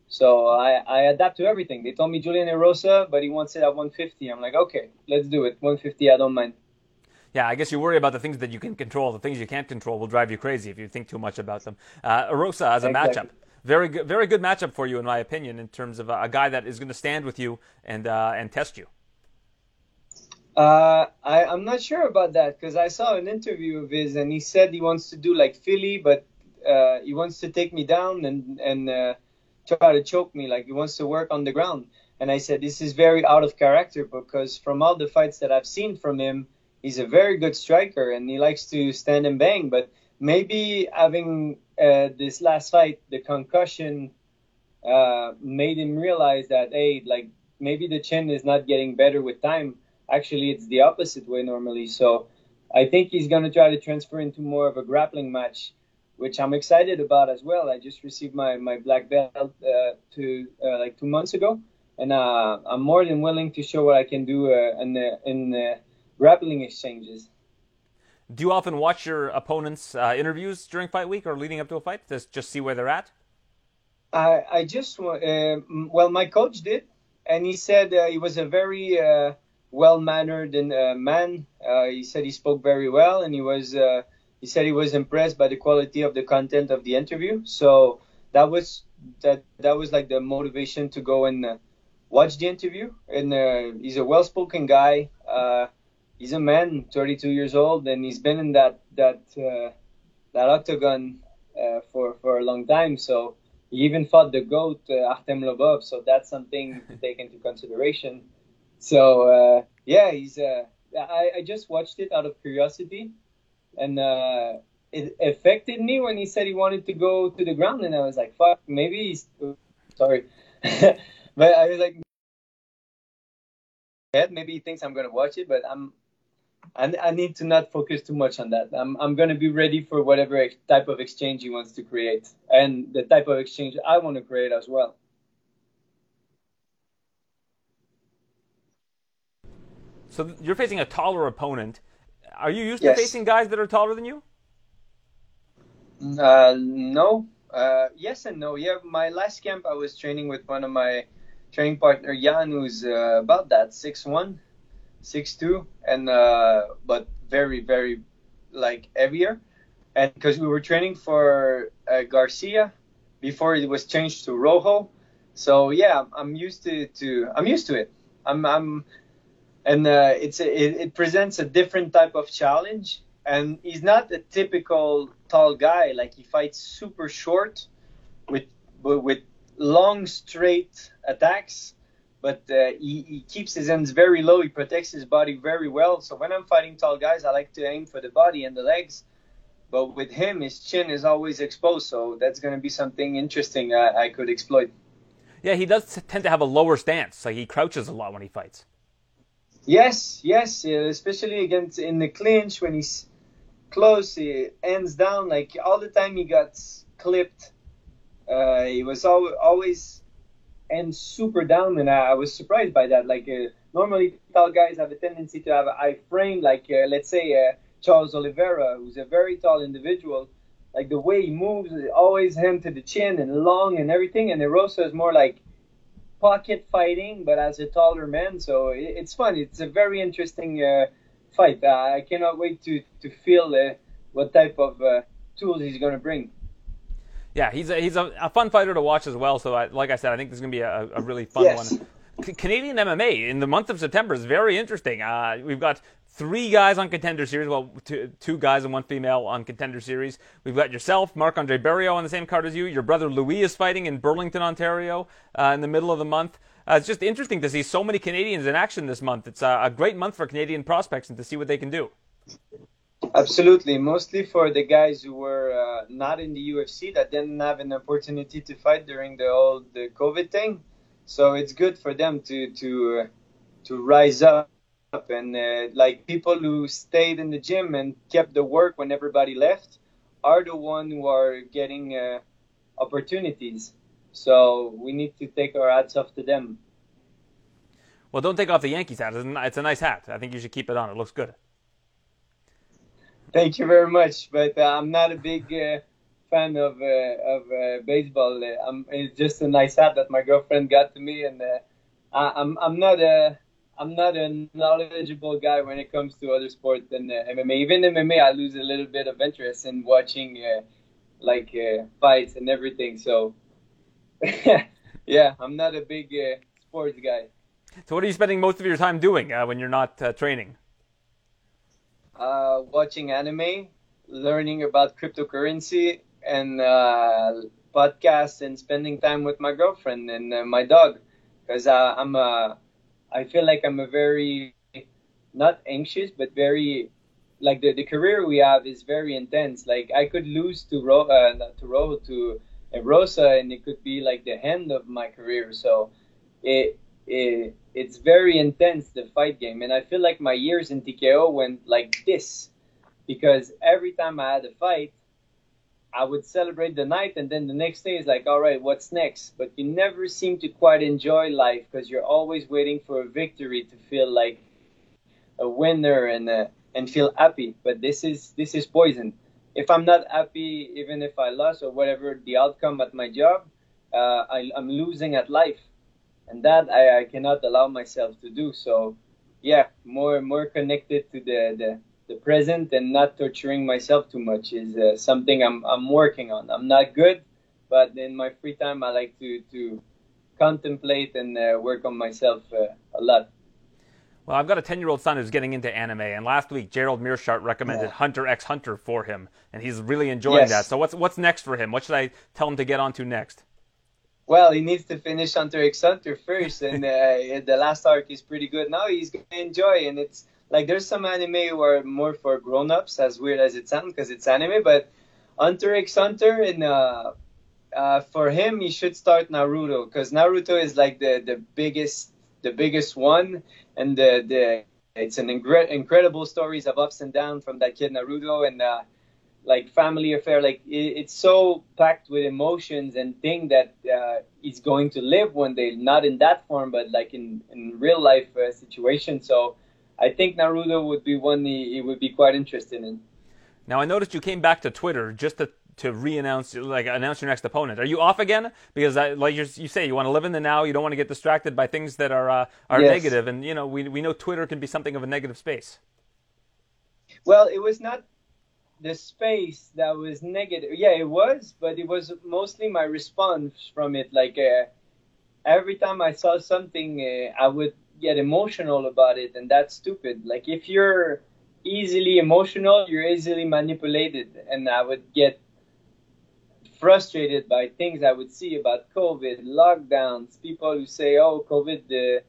G: So I, I adapt to everything. They told me Julian Erosa, but he wants it at 150. I'm like, okay, let's do it. 150, I don't mind.
C: Yeah, I guess you worry about the things that you can control. The things you can't control will drive you crazy if you think too much about them. Uh, Erosa as a exactly. matchup, very good, very good matchup for you in my opinion, in terms of a, a guy that is going to stand with you and uh, and test you.
G: Uh, I, I'm not sure about that because I saw an interview of his and he said he wants to do like Philly, but uh, he wants to take me down and and uh, try to choke me. Like he wants to work on the ground. And I said this is very out of character because from all the fights that I've seen from him, he's a very good striker and he likes to stand and bang. But maybe having uh, this last fight, the concussion, uh, made him realize that hey, like maybe the chin is not getting better with time Actually, it's the opposite way normally. So I think he's going to try to transfer into more of a grappling match, which I'm excited about as well. I just received my, my black belt uh, to uh, like two months ago, and uh, I'm more than willing to show what I can do uh, in in grappling exchanges.
C: Do you often watch your opponents' uh, interviews during fight week or leading up to a fight to just see where they're at?
G: I I just uh, well, my coach did, and he said he was a very well mannered and uh, man. Uh, he said he spoke very well, and he was uh, he said he was impressed by the quality of the content of the interview. So that was that that was like the motivation to go and uh, watch the interview. And uh, he's a well spoken guy. Uh, he's a man, 32 years old, and he's been in that that that octagon for for a long time. So. He even fought the goat, Artem Lobov, so that's something to take into consideration. So uh, yeah, he's. Uh, I, I just watched it out of curiosity, and uh, it affected me when he said he wanted to go to the ground, and I was like, "Fuck, maybe he's." Sorry, but I was like, maybe he thinks I'm gonna watch it, but I'm. I, I need to not focus too much on that. I'm I'm gonna be ready for whatever ex- type of exchange he wants to create, and the type of exchange I want to create as well.
C: So you're facing a taller opponent. Are you used
G: yes.
C: to facing guys that are taller than you?
G: Uh, no. Uh, yes and no. Yeah, my last camp I was training with one of my training partner Jan, who's uh, about that six one, six two, and uh, but very very like heavier, and because we were training for uh, Garcia before it was changed to Rojo, so yeah, I'm used to, to I'm used to it. I'm I'm and uh, it's a, it, it presents a different type of challenge. And he's not a typical tall guy. Like he fights super short, with with long straight attacks, but uh, he, he keeps his ends very low. He protects his body very well. So when I'm fighting tall guys, I like to aim for the body and the legs. But with him, his chin is always exposed, so that's going to be something interesting I, I could exploit.
C: Yeah, he does tend to have a lower stance. Like he crouches a lot when he fights.
G: Yes, yes, especially against in the clinch when he's close, he ends down. Like all the time he got clipped, uh, he was al- always ends super down, and I, I, was surprised by that. Like uh, normally tall guys have a tendency to have a high frame. Like uh, let's say uh, Charles Oliveira, who's a very tall individual. Like the way he moves, always hand to the chin and long and everything. And Erosa is more like pocket fighting, but as a taller man. So it's fun. It's a very interesting uh, fight. Uh, I cannot wait to to feel uh, what type of uh, tools he's going to bring.
C: Yeah, he's a, he's a, a, fun fighter to watch as well. So, I, like I said, I think this is going to be a, a really fun
G: yes.
C: one. C- Canadian MMA in the month of September is very interesting. Uh, we've got three guys on contender series. Well, two, two, guys and one female on contender series. We've got yourself, Marc Andre Barriault, on the same card as you. Your brother Louis is fighting in Burlington, Ontario, uh, in the middle of the month. Uh, it's just interesting to see so many Canadians in action this month. It's a great month for Canadian prospects and to see what they can do.
G: Absolutely, mostly for the guys who were uh, not in the UFC that didn't have an opportunity to fight during the whole the COVID thing. So it's good for them to to uh, to rise up and uh, like people who stayed in the gym and kept the work when everybody left are the one who are getting uh, opportunities. So we need to take our hats off to them.
C: Well, don't take off the Yankees hat. It's a nice hat. I think you should keep it on. It looks good.
G: Thank you very much, but uh, I'm not a big uh, fan of uh, of uh, baseball. it's just a nice hat that my girlfriend got to me, and I, I'm I'm not a I'm not a knowledgeable guy when it comes to other sports than uh, MMA. Even MMA, I lose a little bit of interest in watching uh, like uh, fights and everything. So, yeah, I'm not a big uh, sports guy.
C: So, what are you spending most of your time doing uh, when you're not uh, training?
G: watching anime, learning about cryptocurrency, and podcasts, and spending time with my girlfriend and my dog. Because I'm a I feel like I'm a very not anxious, but very like the, the career we have is very intense. Like I could lose to Ro, uh, to Rojo to Rosa, and it could be like the end of my career. So it, it it's very intense the fight game, and I feel like my years in TKO went like this because every time I had a fight, I would celebrate the night, and then the next day is like, all right, what's next? But you never seem to quite enjoy life because you're always waiting for a victory to feel like a winner and uh, and feel happy. But this is this is poison. If I'm not happy, even if I lost or whatever the outcome at my job, uh, I, am losing at life, and that I, I cannot allow myself to do. So, yeah, more more connected to the the the present and not torturing myself too much is uh, something I'm I'm working on. I'm not good, but in my free time I like to to contemplate and uh, work on myself uh, a lot.
C: Well, I've got a 10 year old son who's getting into anime, and last week Gerald Meerschaert recommended yeah. Hunter x Hunter for him, and he's really enjoying yes. that. So, what's what's next for him? What should I tell him to get onto next?
G: Well, he needs to finish Hunter x Hunter first, and uh, the last arc is pretty good. Now he's going to enjoy, and it's like there's some anime who are more for grown-ups, as weird as it sounds, because it's anime. But Hunter x Hunter, and uh, uh, for him, he should start Naruto, because Naruto is like the the biggest the biggest one, and the the it's an incre- incredible stories of ups and downs from that kid Naruto, and uh, like family affair. Like it, it's so packed with emotions and thing that uh, he's going to live one day, not in that form, but like in in real life uh, situation. So I think Naruto would be one he, he would be quite interested in.
C: Now I noticed you came back to Twitter just to to re-announce, like announce your next opponent? Are you off again? Because I, like you say, you want to live in the now. You don't want to get distracted by things that are uh, are
G: Yes.
C: negative. And you know, we we know Twitter can be something of a negative space.
G: Well, it was not the space that was negative. Yeah, it was, but it was mostly my response from it. Like uh, every time I saw something, uh, I would get emotional about it, and that's stupid. Like if you're easily emotional, you're easily manipulated, and I would get frustrated by things I would see about COVID, lockdowns, people who say, "Oh, COVID uh,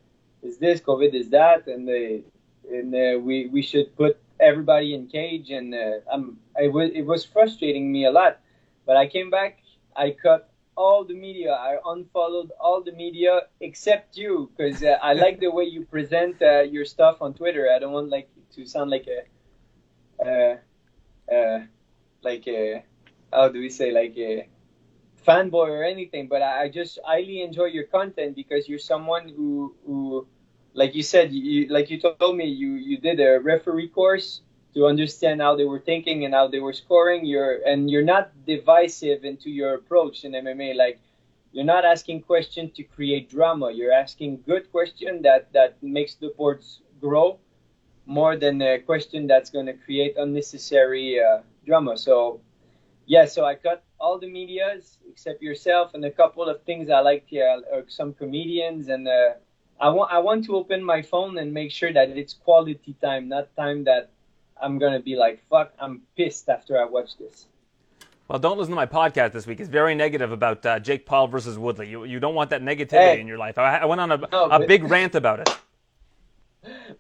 G: is this, COVID is that," and they and uh, we we should put everybody in cage and uh, I'm, I was, it was frustrating me a lot but i came back i cut all the media. I unfollowed all the media except you because uh, i like the way you present uh, your stuff on twitter. I don't want like to sound like a uh, uh, like a how do we say like a fanboy or anything but i, I just highly enjoy your content because you're someone who who like you said, you, like you told me, you, you did a referee course to understand how they were thinking and how they were scoring. You're and you're not divisive into your approach in MMA. Like you're not asking questions to create drama. You're asking good question that that makes the boards grow more than a question that's going to create unnecessary uh, drama. So yeah, so I cut all the medias except yourself and a couple of things I like, yeah, some comedians and. Uh, I want I want to open my phone and make sure that it's quality time, not time that I'm gonna be like fuck. I'm pissed after I watch this.
C: Well, don't listen to my podcast this week. It's very negative about uh, Jake Paul versus Woodley. You you don't want that negativity
G: Hey.
C: in your life. I, I went on a,
G: No,
C: a
G: but-
C: big rant about it.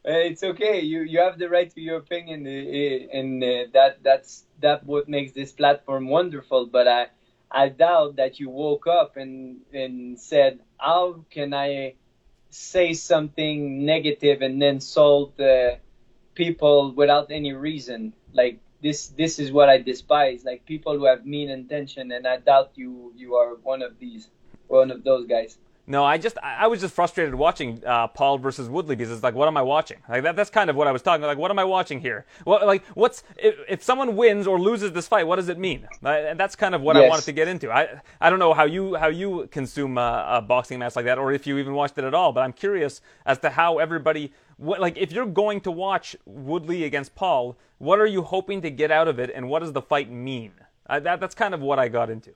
G: It's okay. You you have the right to your opinion, uh, uh, and uh, that that's that what makes this platform wonderful. But I I doubt that you woke up and and said, how can I say something negative and then insult uh, people without any reason? Like this this is what I despise. Like people who have mean intention, and I doubt you you are one of these, one of those guys.
C: No, I just I was just frustrated watching uh, Paul versus Woodley because it's like, what am I watching? Like that, that's kind of what I was talking. Like, what am I watching here? Well, like, what's if, if someone wins or loses this fight? What does it mean? Uh, and that's kind of what I wanted to get into. I I don't know how you how you consume a, a boxing match like that, or if you even watched it at all. But I'm curious as to how everybody. What, like, if you're going to watch Woodley against Paul, what are you hoping to get out of it, and what does the fight mean? I, that that's kind of what I got into.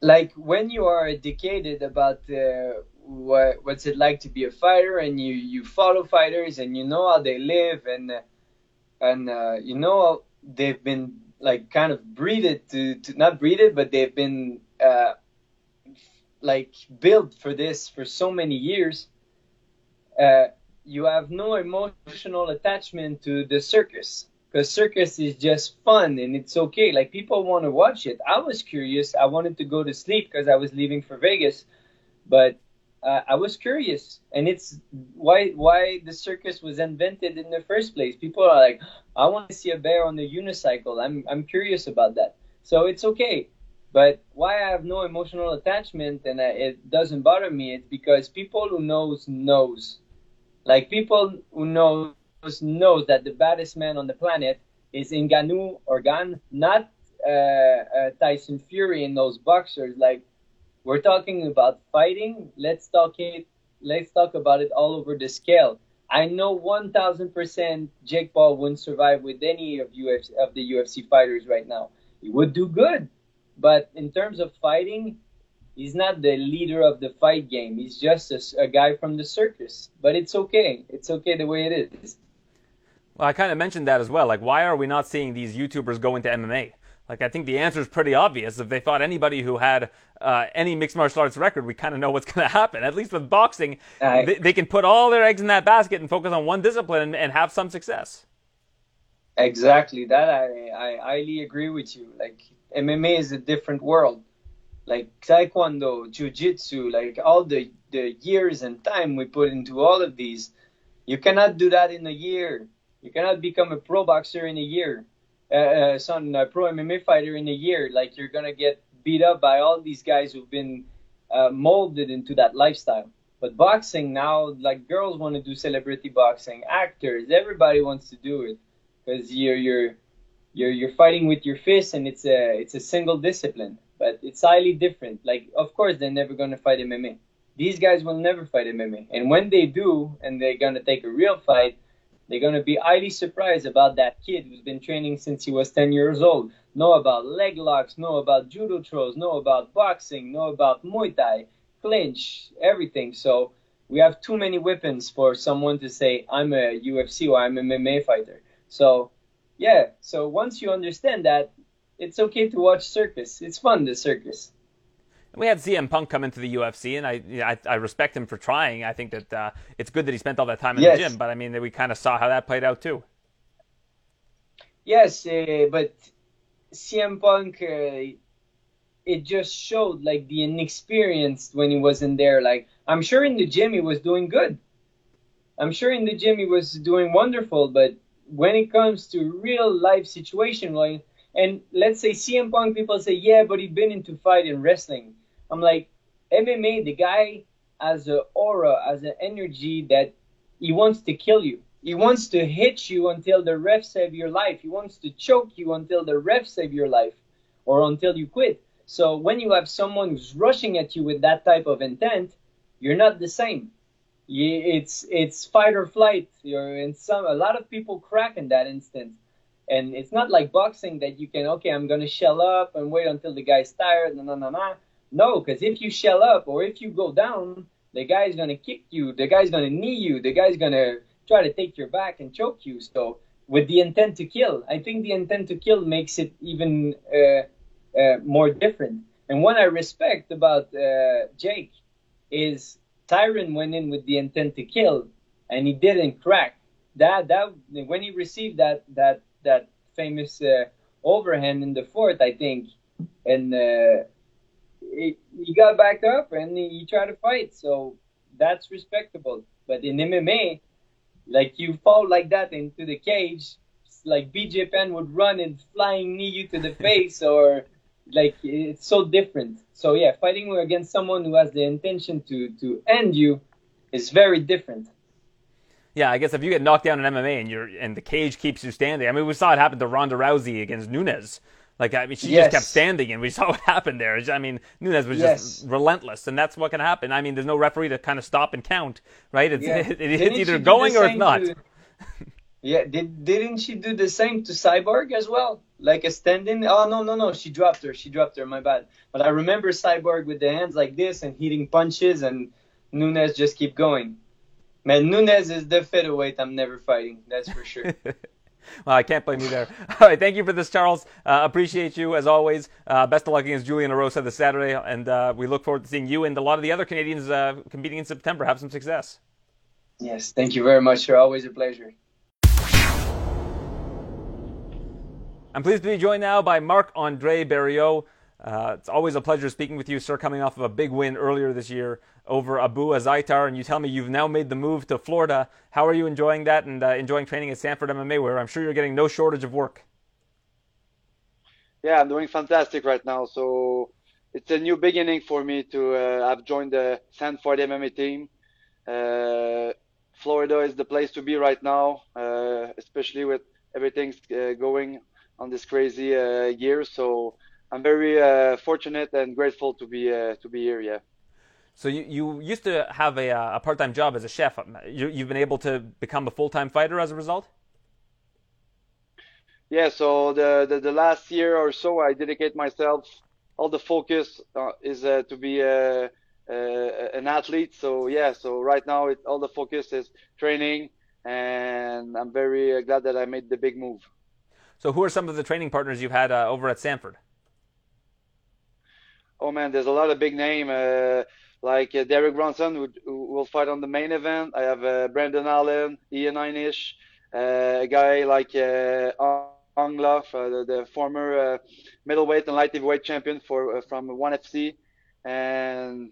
G: like when you are educated about uh, what what's it like to be a fighter and you you follow fighters and you know how they live and and uh, you know they've been like kind of breeded to, to not breeded but they've been uh, like built for this for so many years uh, you have no emotional attachment to the circus because circus is just fun and it's okay. Like people want to watch it. I was curious. I wanted to go to sleep because I was leaving for Vegas, but uh, I was curious, and it's why why the circus was invented in the first place. People are like, I want to see a bear on a unicycle. I'm I'm curious about that. So it's okay. But why I have no emotional attachment and uh, it doesn't bother me, it's because people who knows knows. Like people who knows knows that the baddest man on the planet is Ngannou Organ, not uh, uh, Tyson Fury and those boxers. Like we're talking about fighting. Let's talk it. Let's talk about it all over the scale. I know 1,000% Jake Paul wouldn't survive with any of UFC of the UFC fighters right now. He would do good, but in terms of fighting, he's not the leader of the fight game. He's just a guy from the circus. But it's okay. It's okay the way it is.
C: Well, I kind of mentioned that as well. Like, why are we not seeing these YouTubers go into MMA? Like, I think the answer is pretty obvious. If they fought anybody who had uh, any mixed martial arts record, we kind of know what's going to happen. At least with boxing, they, they can put all their eggs in that basket and focus on one discipline and, and have some success.
G: Exactly. That I, I highly agree with you. Like MMA is a different world. Like Taekwondo, Jiu-Jitsu, like all the, the years and time we put into all of these, you cannot do that in a year. You cannot become a pro boxer in a year. Uh, uh, son, a pro MMA fighter in a year. Like you're gonna get beat up by all these guys who've been uh, molded into that lifestyle. But boxing now, like girls want to do celebrity boxing, actors, everybody wants to do it because you're you're you're you're fighting with your fists and it's a it's a single discipline but it's highly different. Like of course they're never going to fight mma these guys will never fight mma and when they do and they're going to take a real fight they're going to be highly surprised about that kid who's been training since he was 10 years old. Know about leg locks know about judo throws know about boxing know about muay thai clinch everything. So we have too many weapons for someone to say i'm a ufc or i'm a mma fighter. So yeah, so once you understand that, it's okay to watch circus. It's fun, the circus.
C: We had CM Punk come into the UFC, and I, I, I respect him for trying. I think that uh, it's good that he spent all that time in yes. the gym, but I mean, we kind of saw how that played out too.
G: Yes, uh, but CM Punk, uh, it just showed like the inexperienced when he wasn't there. Like, I'm sure in the gym he was doing good. I'm sure in the gym he was doing wonderful, but when it comes to real life situation, like, and let's say CM Punk, people say, yeah, but he's been into fighting wrestling. I'm like, MMA, the guy has an aura, has an energy that he wants to kill you. He wants to hit you until the ref save your life. He wants to choke you until the ref save your life or until you quit. So when you have someone who's rushing at you with that type of intent, you're not the same it's it's fight or flight. You're in some a lot of people crack in that instance, and it's not like boxing that you can okay I'm gonna shell up and wait until the guy's tired. No no no no. No, because if you shell up or if you go down, the guy's gonna kick you. The guy's gonna knee you. The guy's gonna try to take your back and choke you. So with the intent to kill, I think the intent to kill makes it even uh, uh, more different. And what I respect about uh, Jake is Tyron went in with the intent to kill, and he didn't crack. That that when he received that that that famous uh, overhand in the fourth, I think, and uh, he, he got back up and he, he tried to fight. So that's respectable. But in MMA, like you fall like that into the cage, like BJ Penn would run and flying knee you to the face, or like it's so different. So yeah, fighting against someone who has the intention to to end you is very different.
C: Yeah, I guess if you get knocked down in MMA and you're and the cage keeps you standing. I mean, we saw it happen to Ronda Rousey against Nunes. Like I mean, she yes. just kept standing, and we saw what happened there. I mean, Nunes was yes. just relentless, and that's what can happen. I mean, there's no referee to kind of stop and count, right? It's, yeah. it, it, it's either going or it's not. To,
G: yeah, did didn't she do the same to Cyborg as well? Like a standing? Oh no no no, she dropped her. She dropped her. My bad. But I remember Cyborg with the hands like this and hitting punches, and Nunes just keep going. Man, Nunes is the featherweight I'm never fighting. That's for sure.
C: well, I can't blame you there. All right, thank you for this, Charles. Uh, appreciate you as always. Uh, best of luck against Julian Erosa this Saturday, and uh, we look forward to seeing you and a lot of the other Canadians uh, competing in September have some success.
G: Yes, thank you very much, sir. Always a pleasure.
C: I'm pleased to be joined now by Marc Andre Barriault. Uh, it's always a pleasure speaking with you, sir, coming off of a big win earlier this year over Abu Azaitar. And you tell me you've now made the move to Florida. How are you enjoying that and uh, enjoying training at Sanford MMA, where I'm sure you're getting no shortage of work?
H: Yeah, I'm doing fantastic right now. So it's a new beginning for me to uh, have joined the Sanford MMA team. Uh, Florida is the place to be right now, uh, especially with everything uh, going on this crazy uh, year. So I'm very uh, fortunate and grateful to be uh, to be here. Yeah.
C: So you, you used to have a, a part-time job as a chef. You, you've been able to become a full-time fighter as a result.
H: Yeah. So the, the, the last year or so, I dedicate myself. All the focus uh, is uh, to be a, a, an athlete. So yeah. So right now, it, all the focus is training, and I'm very glad that I made the big move.
C: So, who are some of the training partners you've had uh, over at Sanford?
H: Oh man, there's a lot of big name uh, like uh, Derek Brunson who, who, will fight on the main event. I have uh, Brendan Allen, Ian Heinisch, uh, a guy like uh, uh, the, the, former middleweight and light heavyweight champion for from ONE FC, and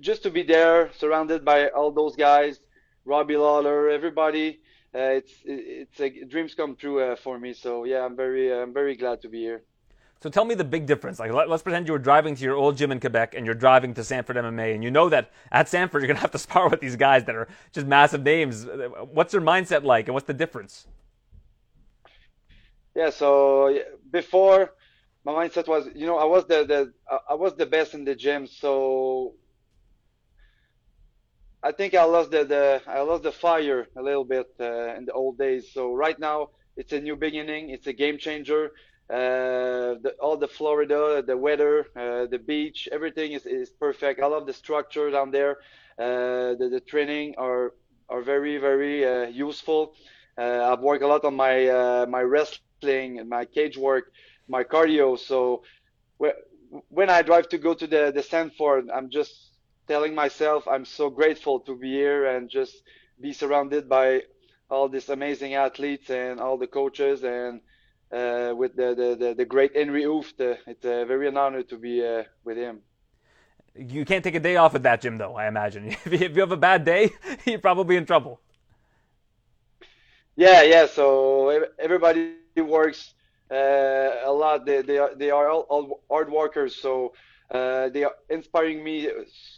H: just to be there, surrounded by all those guys, Robbie Lawler, everybody uh, it's it's a dreams come true uh, for me. So yeah, I'm very I'm very glad to be here.
C: So tell me the big difference. Like let, us pretend you were driving to your old gym in Quebec and you're driving to Sanford MMA, and you know that at Sanford you're gonna have to spar with these guys that are just massive names. What's their mindset like, and what's the difference?
H: yeah. So before my mindset was, you know, I was the the I was the best in the gym, so I think I lost the, the I lost the fire a little bit uh, in the old days. So right now it's a new beginning. It's a game changer. Uh, the, all the Florida, the weather, uh, the beach, everything is, is perfect. I love the structure down there. Uh, the, the training are are very very useful. I've worked a lot on my my wrestling, and my cage work, my cardio. So when I drive to go to the the Sanford, I'm just telling myself I'm so grateful to be here and just be surrounded by all these amazing athletes and all the coaches and uh, with the, the, the, the, great Henry Hooft. Uh, it's uh, very an honor to be uh, with him.
C: You can't take a day off at that gym, though. I imagine if you have a bad day, you're probably in trouble.
H: Yeah, yeah. So everybody works uh, a lot. They they are, they are all, all hard workers. So uh, they are inspiring me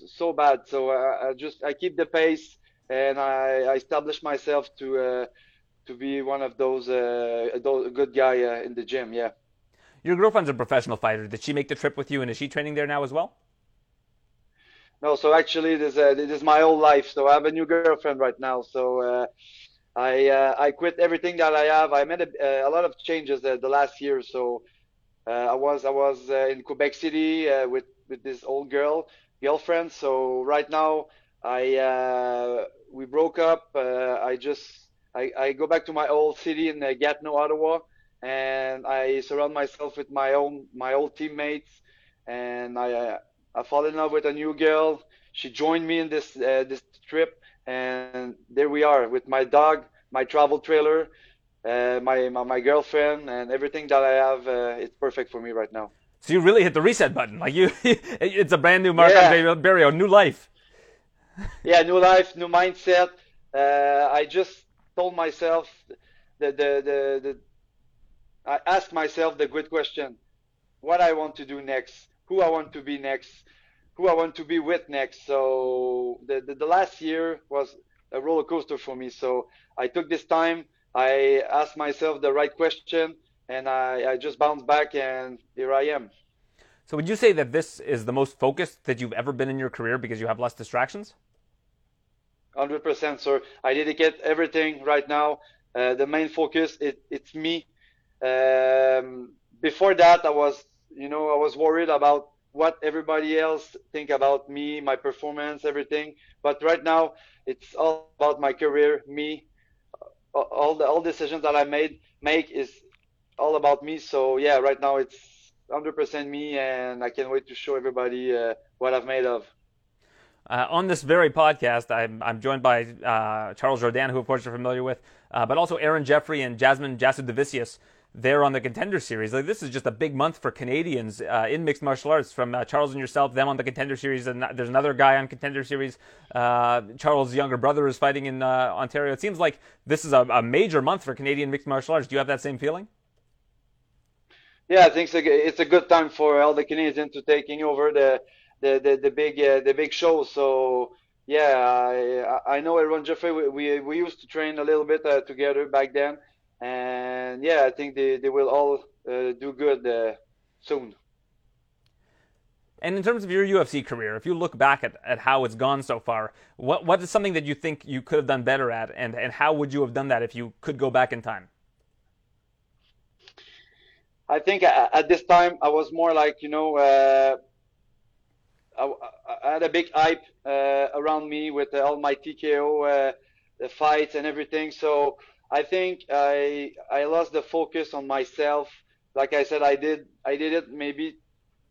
H: so bad. So I, I, just I keep the pace and I, I establish myself to uh, to be one of those uh, good guy uh, in the gym. Yeah.
C: Your girlfriend's a professional fighter. Did she make the trip with you, and is she training there now as well?
H: No, so actually, this uh, this is my whole life. So I have a new girlfriend right now. So uh, I uh, I quit everything that I have. I made a, a lot of changes the last year. So uh, I was I was uh, in Quebec City uh, with with this old girl girlfriend. So right now I we broke up. I just I, I go back to my old city in Gatineau, Ottawa, and I surround myself with my own my old teammates, and I I fall in love with a new girl. She joined me in this uh, this trip, and there we are with my dog, my travel trailer, uh, my, my, my girlfriend and everything that I have. Uh, it's perfect for me right now.
C: So you really hit the reset button. Like you, it's a brand new Marc yeah. Barriault, new life.
H: yeah, new life, new mindset. Uh, I just told myself the, the the the I asked myself the good question: what I want to do next, who I want to be next, who I want to be with next. So the the, the last year was a roller coaster for me. So I took this time I asked myself the right question and I, I just bounced back and here I am.
C: So would you say that this is the most focused that you've ever been in your career because you have less distractions?
H: 100% sir. I dedicate everything right now. Uh, the main focus, it, it's me. Um, before that, I was, you know, I was worried about what everybody else think about me, my performance, everything. But right now, it's all about my career, me, all the all decisions that I made make is all about me. So yeah, right now it's 100% me, and I can't wait to show everybody uh, what I've made of.
C: Uh, on this very podcast, I'm, I'm joined by uh, Charles Jourdain, who of course you're familiar with, uh, but also Aaron Jeffery and Jasmine Jasudavicius there on the contender series. Like this is just a big month for Canadians uh, in mixed martial arts. From uh, Charles and yourself, them on the contender series, and there's another guy on contender series. Uh, Charles' younger brother is fighting in Ontario. It seems like this is a, a, major month for Canadian mixed martial arts. Do you have that same feeling?
H: Yeah, I think it's a good time for all the Canadians to taking over the the the, the big uh, the big show. So. Yeah, I, I know Aaron Jeffery. We, we, we used to train a little bit uh, together back then, and yeah, I think they, they will all uh, do good uh, soon.
C: And in terms of your UFC career, if you look back at, at how it's gone so far, what what is something that you think you could have done better at, and, and how would you have done that if you could go back in time?
H: I think at this time I was more like you know uh, I, I, had a big hype uh, around me with all my TKO uh, fights and everything, so I think I I lost the focus on myself. Like I said, I did I did it maybe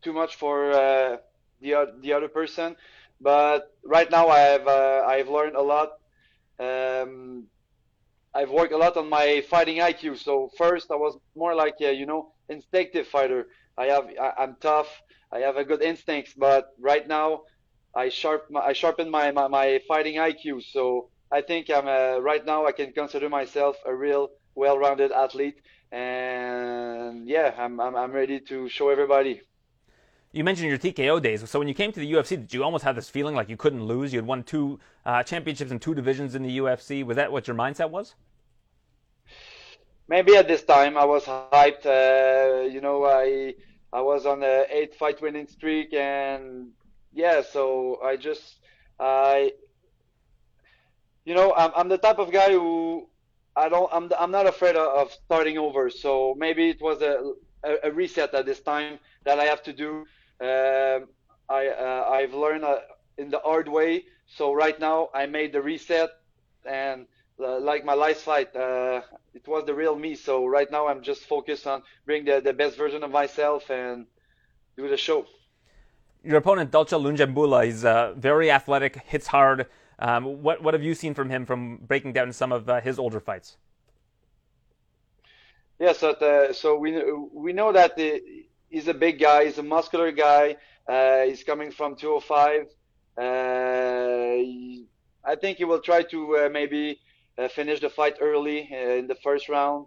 H: too much for uh, the the other person, but right now I have uh, I've learned a lot. Um, I've worked a lot on my fighting IQ. So first I was more like a, you know instinctive fighter. I have I, am tough. I have a good instincts, but right now I sharp I sharpen my, my, my fighting IQ. So I think I'm a, right now I can consider myself a real well-rounded athlete, and yeah, I'm, I'm I'm ready to show everybody.
C: You mentioned your TKO days. So when you came to the UFC, did you almost have this feeling like you couldn't lose? You had won two uh, championships in two divisions in the UFC. Was that what your mindset was?
H: Maybe at this time I was hyped. Uh, you know, I I was on a eight fight winning streak, and yeah, so I just I you know I'm I'm the type of guy who I don't I'm I'm not afraid of, starting over. So maybe it was a, a, a reset at this time that I have to do. Um I uh, I've learned uh, in the hard way. So right now I made the reset and uh, like my last fight, uh, it was the real me. So right now I'm just focused on bring the, the best version of myself and do the show.
C: Your opponent Dalcha Lungiambula, he's uh, very athletic, hits hard. Um, what what have you seen from him from breaking down some of uh, his older fights?
H: Yeah, so the, so we we know that the, he's a big guy, he's a muscular guy. Uh, he's coming from 205. He, I think he will try to maybe uh, finish the fight early uh, in the first round.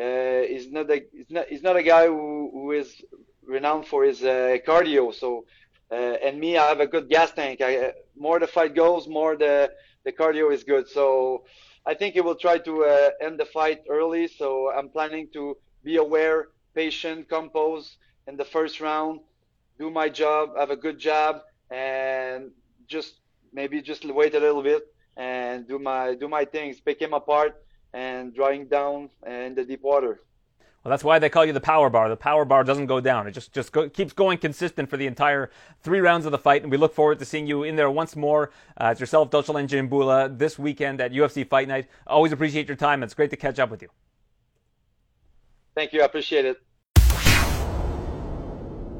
H: Uh, he's not a he's not he's not a guy who, who is renowned for his cardio. So and me, I have a good gas tank. I, more the fight goes, more the the cardio is good. So I think he will try to uh, end the fight early. So I'm planning to be aware, patient, compose in the first round, do my job, have a good job, and just maybe just wait a little bit and do my do my things, pick him apart, and drawing down in the deep water.
C: Well, that's why they call you the power bar. The power bar doesn't go down. It just just go, keeps going consistent for the entire three rounds of the fight, and we look forward to seeing you in there once more. Uh, it's yourself, Dalcha Lungiambula, this weekend at UFC Fight Night. Always appreciate your time. It's great to catch up with you.
H: Thank you. I appreciate it.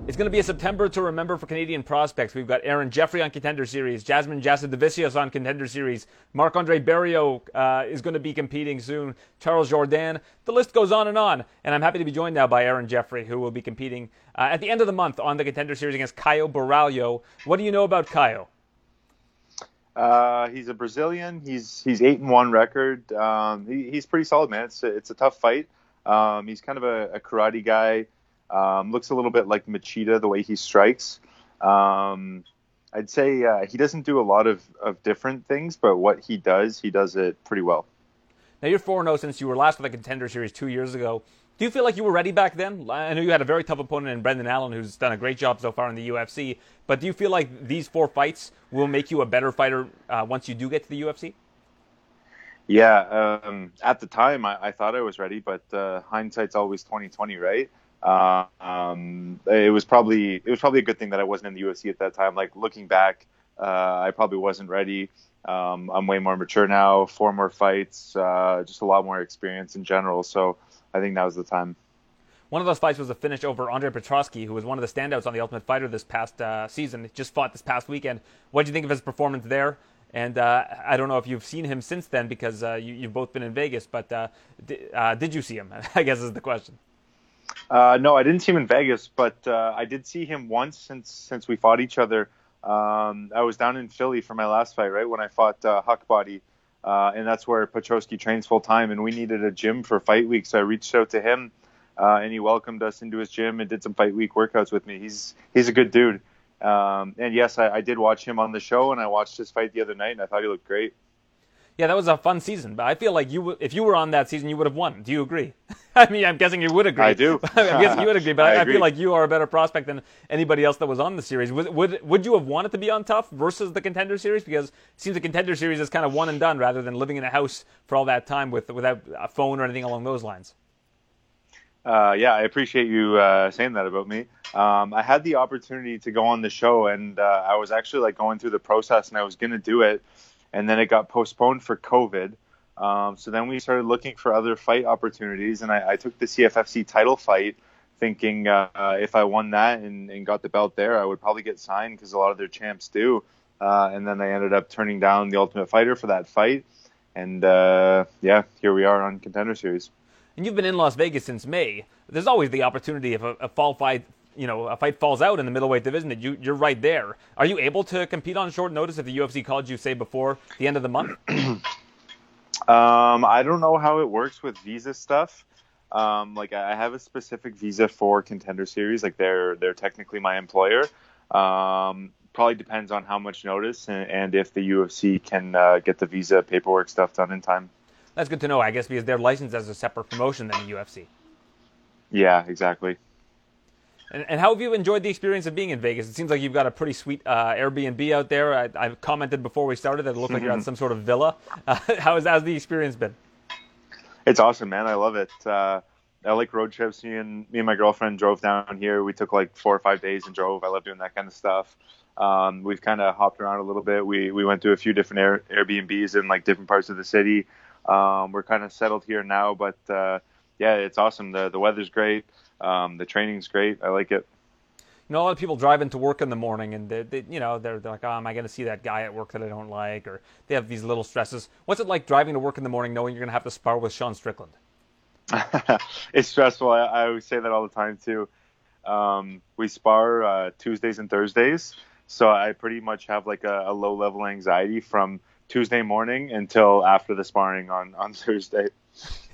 C: It's going to be a September to remember for Canadian prospects. We've got Aaron Jeffery on Contender Series, Jasmine Jasudavicius on Contender Series, Marc Andre Barriault uh, is going to be competing soon, Charles Jourdain. The list goes on and on. And I'm happy to be joined now by Aaron Jeffery, who will be competing uh, at the end of the month on the Contender Series against Caio Borralho. What do you know about Caio?
I: Uh, he's a Brazilian. He's he's eight and one record. Um, he, he's pretty solid, man. It's a, it's a tough fight. Um, he's kind of a, a karate guy. Um, looks a little bit like Machida the way he strikes. Um, I'd say uh, he doesn't do a lot of, of different things, but what he does, he does it pretty well.
C: Now you're 4 0 since you were last with the Contender Series two years ago. Do you feel like you were ready back then? I know you had a very tough opponent in Brendan Allen, who's done a great job so far in the UFC. But do you feel like these four fights will make you a better fighter uh, once you do get to the UFC?
I: Yeah, um, at the time I, I, thought I was ready, but uh, hindsight's always 2020, right? Um, it was probably it was probably a good thing that I wasn't in the UFC at that time. Like looking back, uh, I probably wasn't ready. Um, I'm way more mature now, four more fights, uh, just a lot more experience in general. So I think that was the time.
C: One of those fights was a finish over Andre Petroski, who was one of the standouts on the Ultimate Fighter this past uh, season. Just fought this past weekend. What do you think of his performance there? And uh, I don't know if you've seen him since then because uh, you, have both been in Vegas, but uh, did you see him? I guess is the question.
I: Uh, no, I didn't see him in Vegas, but uh, I did see him once since since we fought each other. Um, I was down in Philly for my last fight, right when I fought uh, Huckbody, uh, and that's where Petroski trains full time, and we needed a gym for fight week, so I reached out to him, uh, and he welcomed us into his gym and did some fight week workouts with me. He's he's a good dude, um, and yes, I, I did watch him on the show, and I watched his fight the other night, and I thought he looked great.
C: Yeah, that was a fun season, but I feel like you, if you were on that season, you would have won. Do you agree? I mean, I'm guessing you would agree.
I: I do.
C: I'm guessing you would agree, but I, I, I, feel like you are a better prospect than anybody else that was on the series. Would, would would you have wanted to be on TUF versus the Contender Series? Because it seems the Contender Series is kind of one and done, rather than living in a house for all that time with without a phone or anything along those lines.
I: Uh, yeah, I appreciate you uh, saying that about me. Um, I had the opportunity to go on the show, and uh, I was actually like going through the process, and I was going to do it and then it got postponed for COVID. Um, so then we started looking for other fight opportunities, and I, I took the CFFC title fight, thinking uh, if I won that and, and, got the belt there, I would probably get signed because a lot of their champs do. Uh, and then I ended up turning down the Ultimate Fighter for that fight, and uh, yeah, here we are on Contender Series.
C: And you've been in Las Vegas since May. There's always the opportunity if a, a fall fight you know a fight falls out in the middleweight division that you you're right there. Are you able to compete on short notice if the UFC called you say before the end of the month?
I: um, I don't know how it works with visa stuff. Um, like I have a specific visa for Contender Series. Like they're they're technically my employer. Um, probably depends on how much notice and, and if the UFC can uh, get the visa paperwork stuff done in time.
C: That's good to know, I guess, because they're licensed as a separate promotion than the UFC.
I: Yeah, exactly.
C: And, and, how have you enjoyed the experience of being in Vegas? It seems like you've got a pretty sweet uh, Airbnb out there. I, I, commented before we started that it looked like you're at some sort of villa. Uh, how has how's the experience been?
I: It's awesome, man. I love it. Uh, I like road trips. Me and me and my girlfriend drove down here. We took like four or five days and drove. I love doing that kind of stuff. Um, we've kind of hopped around a little bit. We we went to a few different Air, Airbnbs in like different parts of the city. Um, we're kind of settled here now, but uh, yeah, it's awesome. the The weather's great. Um, the training's great. I like it.
C: You know, a lot of people drive into work in the morning, and they, they you know, they're, they're like, "Oh, am I going to see that guy at work that I don't like?" Or they have these little stresses. What's it like driving to work in the morning, knowing you're going to have to spar with Sean Strickland?
I: it's stressful. I, I, always say that all the time too. Um, we spar uh, Tuesdays and Thursdays, so I pretty much have like a, a low level anxiety from Tuesday morning until after the sparring on on Thursday.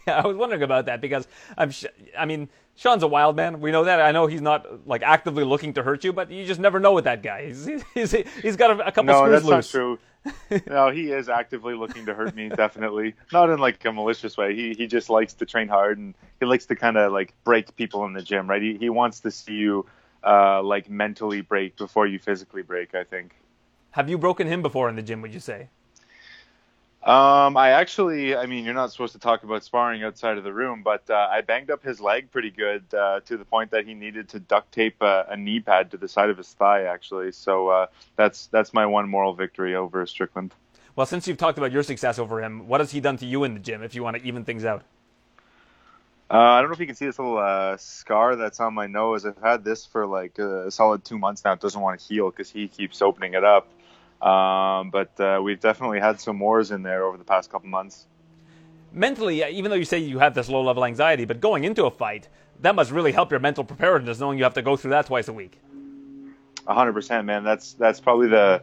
C: Yeah, I was wondering about that because I'm. Sh- I mean, Sean's a wild man. We know that. I know he's not like actively looking to hurt you, but you just never know with that guy. He's he's, he's got a, a couple
I: no,
C: screws
I: that's not true. no, he is actively looking to hurt me. Definitely, not in like a malicious way. He he just likes to train hard and he likes to kind of like break people in the gym. Right? He he wants to see you uh, like mentally break before you physically break. I think.
C: Have you broken him before in the gym? Would you say?
I: Um, I actually, I mean, you're not supposed to talk about sparring outside of the room, but uh, I banged up his leg pretty good uh, to the point that he needed to duct tape a, a knee pad to the side of his thigh, actually. So uh, that's that's my one moral victory over Strickland.
C: Well, since you've talked about your success over him, what has he done to you in the gym? If you want to even things out.
I: Uh, I don't know if you can see this little uh, scar that's on my nose. I've had this for like a solid two months now. It doesn't want to heal because he keeps opening it up. Um, but uh, we've definitely had some wars in there over the past couple months.
C: Mentally, even though you say you have this low level anxiety, but going into a fight, that must really help your mental preparedness, knowing you have to go through that twice a week.
I: hundred percent, man. That's that's probably the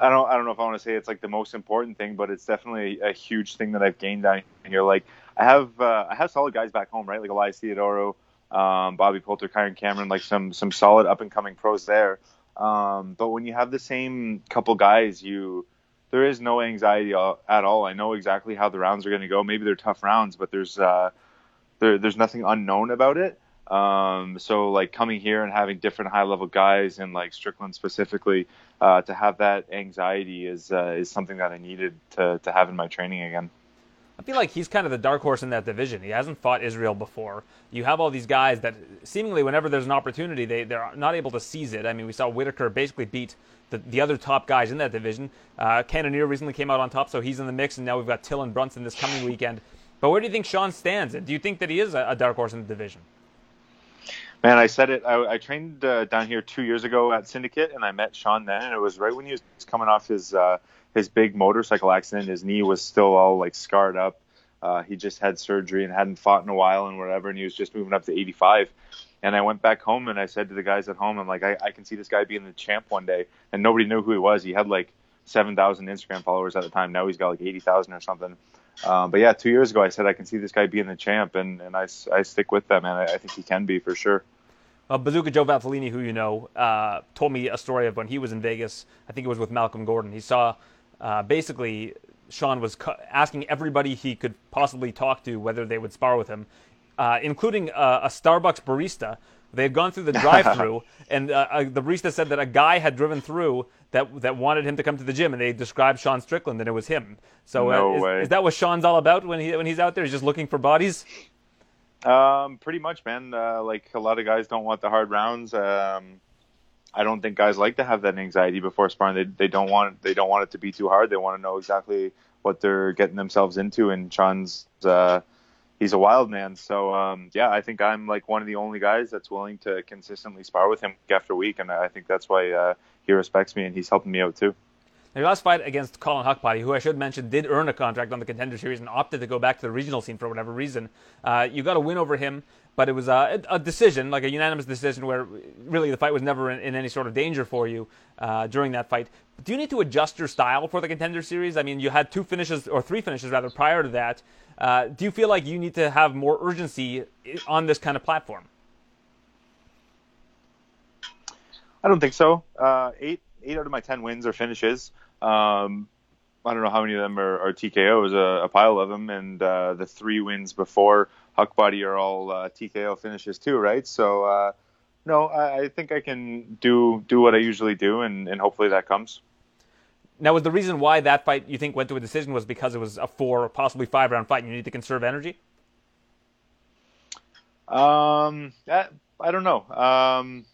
I: I don't I don't know if I want to say it's like the most important thing, but it's definitely a huge thing that I've gained down here. Like I have uh, I have solid guys back home, right? Like Elias Theodorou, um, Bobby Poulter, Kyron Cameron, like some some solid up and coming pros there. Um, but when you have the same couple guys, you there is no anxiety at all. I know exactly how the rounds are going to go. Maybe they're tough rounds, but there's uh, there, there's nothing unknown about it. Um, so like coming here and having different high level guys and like Strickland specifically uh, to have that anxiety is uh, is something that I needed to to have in my training again.
C: I feel like he's kind of the dark horse in that division. He hasn't fought Israel before. You have all these guys that seemingly, whenever there's an opportunity, they, they're not able to seize it. I mean, we saw Whittaker basically beat the, the other top guys in that division. Uh, Cannonier recently came out on top, so he's in the mix, and now we've got Till and Brunson this coming weekend. But where do you think Sean stands? Do you think that he is a, a dark horse in the division?
I: Man, I said it. I, I trained uh, down here two years ago at Syndicate, and I met Sean then, and it was right when he was coming off his uh, his big motorcycle accident. His knee was still all like scarred up. Uh, he just had surgery and hadn't fought in a while and whatever, and he was just moving up to 85. And I went back home and I said to the guys at home, I'm like, I, I can see this guy being the champ one day. And nobody knew who he was. He had like 7,000 Instagram followers at the time. Now he's got like 80,000 or something. Um, but yeah, two years ago, I said I can see this guy being the champ, and, and I, I stick with that, man. I, I think he can be for sure.
C: Uh, Bazooka Joe Valtellini, who you know, uh, told me a story of when he was in Vegas. I think it was with Malcolm Gordon. He saw uh, basically Sean was cu- asking everybody he could possibly talk to whether they would spar with him, uh, including uh, a Starbucks barista. They had gone through the drive-through, and uh, uh, the barista said that a guy had driven through that that wanted him to come to the gym, and they described Sean Strickland, and it was him. So,
I: no
C: is,
I: way.
C: is that what Sean's all about when he when he's out there? He's just looking for bodies.
I: Um, pretty much, man. like a lot of guys don't want the hard rounds. Um, I don't think guys like to have that anxiety before sparring. They they don't want they don't want it to be too hard. They want to know exactly what they're getting themselves into. And Sean's uh, he's a wild man. So um, yeah, I think I'm like one of the only guys that's willing to consistently spar with him week after week, and I think that's why uh, he respects me and he's helping me out too.
C: Your last fight against Colin Huckbody, who I should mention did earn a contract on the contender series and opted to go back to the regional scene for whatever reason. Uh, you got a win over him, but it was a, a, decision, like a unanimous decision, where really the fight was never in, in any sort of danger for you uh, during that fight. Do you need to adjust your style for the contender series? I mean, you had two finishes, or three finishes rather, prior to that. Uh, do you feel like you need to have more urgency on this kind of platform?
I: I don't think so. Uh, eight eight out of my ten wins are finishes. Um, I don't know how many of them are, are TKOs, a, a pile of them, and uh, the three wins before Huckbody are all uh, TKO finishes too, right? So uh, no, I, I think I can do do what I usually do, and, and hopefully that comes.
C: Now, was the reason why that fight you think went to a decision was because it was a four, possibly five round fight, and you need to conserve energy?
I: Um, I, I don't know. Um,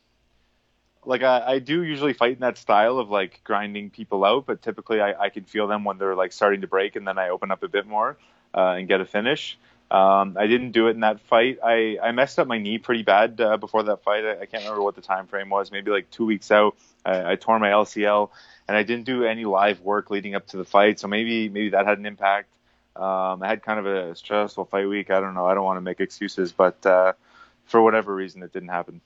I: like I, I do usually fight in that style of like grinding people out, but typically I, I can feel them when they're like starting to break, and then I open up a bit more uh, and get a finish. Um, I didn't do it in that fight. I, I messed up my knee pretty bad uh, before that fight. I, I can't remember what the time frame was. Maybe like two weeks out. I, I tore my LCL, and I didn't do any live work leading up to the fight. So maybe maybe that had an impact. Um, I had kind of a stressful fight week. I don't know. I don't want to make excuses, but uh, for whatever reason, it didn't happen.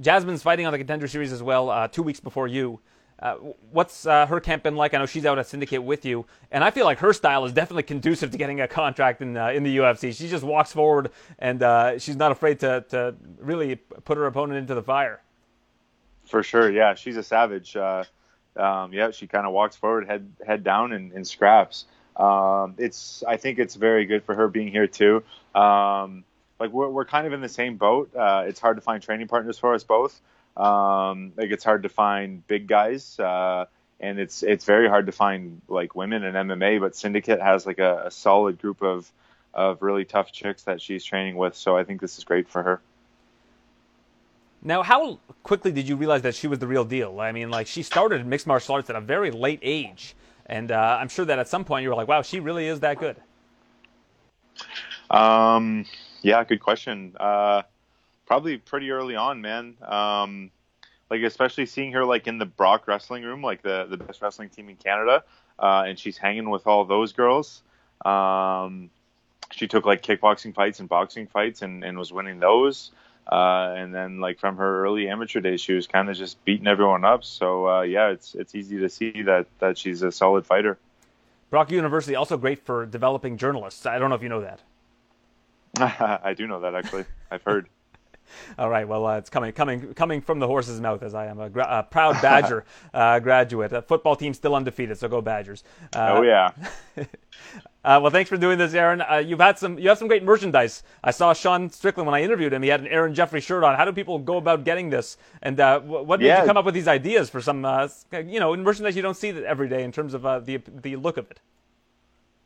C: Jasmine's fighting on the contender series as well, uh, two weeks before you. Uh, what's uh, her camp been like? I know she's out at Syndicate with you, and I feel like her style is definitely conducive to getting a contract in uh, in the UFC. She just walks forward, and uh, she's not afraid to to really put her opponent into the fire.
I: For sure, yeah, she's a savage. Uh, um, yeah, she kind of walks forward, head head down, and, and scraps. Um, it's I think it's very good for her being here too. Um, like we're we're kind of in the same boat. Uh, it's hard to find training partners for us both. Um, like it's hard to find big guys, uh, and it's it's very hard to find like women in MMA. But Syndicate has like a, a solid group of of really tough chicks that she's training with. So I think this is great for her.
C: Now, how quickly did you realize that she was the real deal? I mean, like she started mixed martial arts at a very late age, and uh, I'm sure that at some point you were like, "Wow, she really is that good."
I: Um, yeah, good question. Uh, probably pretty early on, man. Um, like especially seeing her like in the Brock wrestling room, like the the best wrestling team in Canada, uh, and she's hanging with all those girls. Um, she took like kickboxing fights and boxing fights and, and was winning those. Uh, and then like from her early amateur days, she was kind of just beating everyone up. So uh, yeah, it's it's easy to see that that she's a solid fighter.
C: Brock University also great for developing journalists. I don't know if you know that.
I: I do know that actually. I've heard.
C: All right. Well, uh, it's coming, coming, coming from the horse's mouth, as I am a, gra- a proud Badger uh, graduate. A football team still undefeated, so go Badgers.
I: Uh, oh yeah.
C: Uh, well, thanks for doing this, Aaron. Uh, you've had some, you have some great merchandise. I saw Sean Strickland when I interviewed him. He had an Aaron Jeffery shirt on. How do people go about getting this? And uh, what made
I: Yeah.
C: you come up with these ideas for some, you know, merchandise you don't see every day in terms of the the look of it?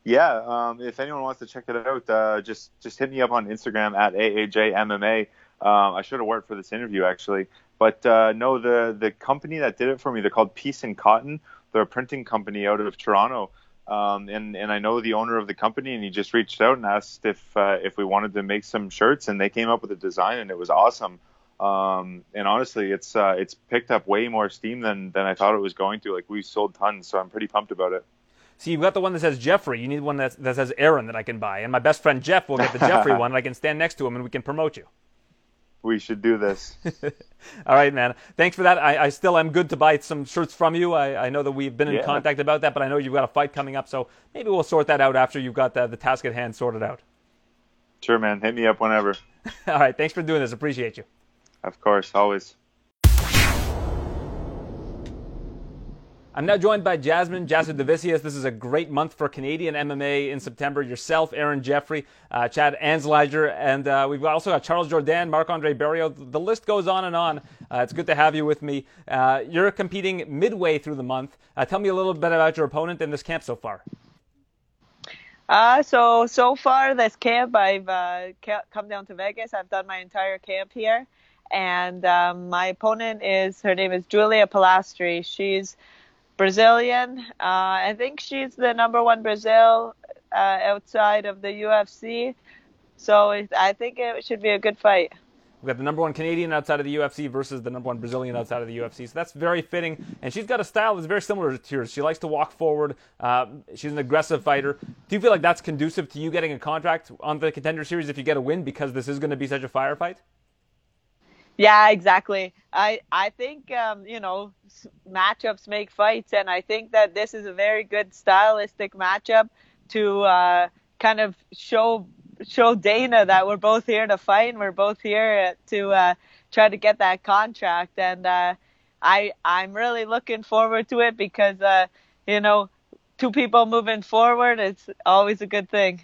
I: Yeah, um, if anyone wants to check it out, uh, just just hit me up on Instagram at aajmma. Um, I should have worked for this interview actually, but uh, no, the the company that did it for me, they're called Peace and Cotton. They're a printing company out of Toronto, um, and and I know the owner of the company, and he just reached out and asked if uh, if we wanted to make some shirts, and they came up with a design, and it was awesome. Um, and honestly, it's uh, it's picked up way more steam than than I thought it was going to. Like we've sold tons, so I'm pretty pumped about it.
C: See, you've got the one that says Jeffery. You need one that, that says Aaron that I can buy. And my best friend Jeff will get the Jeffery one, and I can stand next to him and we can promote you.
I: We should do this.
C: All right, man. Thanks for that. I, I still am good to buy some shirts from you. I, I know that we've been in
I: Yeah.
C: contact about that, but I know you've got a fight coming up, so maybe we'll sort that out after you've got the, the task at hand sorted out.
I: Sure, man. Hit me up whenever.
C: All right, thanks for doing this. Appreciate you.
I: Of course, always.
C: I'm now joined by Jasmine Jasmine Jasudavicius. This is a great month for Canadian MMA in September. Yourself, Aaron Jeffery, uh, Chad Anheliger, and uh, we've also got Charles Jourdain, Marc Andre Barriault. The list goes on and on. Uh, it's good to have you with me. Uh, you're competing midway through the month. Uh, tell me a little bit about your opponent in this camp so far.
J: Uh, so so far this camp, I've uh, come down to Vegas. I've done my entire camp here, and um, my opponent is her name is Julia Polastri. She's Brazilian. Uh, I think she's the number one Brazil uh, outside of the UFC. So it, I think it should be a good fight.
C: We've got the number one Canadian outside of the UFC versus the number one Brazilian outside of the UFC. So that's very fitting. And she's got a style that's very similar to yours. She likes to walk forward. Uh, she's an aggressive fighter. Do you feel like that's conducive to you getting a contract on the contender series if you get a win because this is going to be such a firefight?
J: Yeah, exactly. I I think um, you know matchups make fights, and I think that this is a very good stylistic matchup to uh, kind of show show Dana that we're both here to fight, and we're both here to uh, try to get that contract. And uh, I I'm really looking forward to it because uh, you know two people moving forward, it's always a good thing.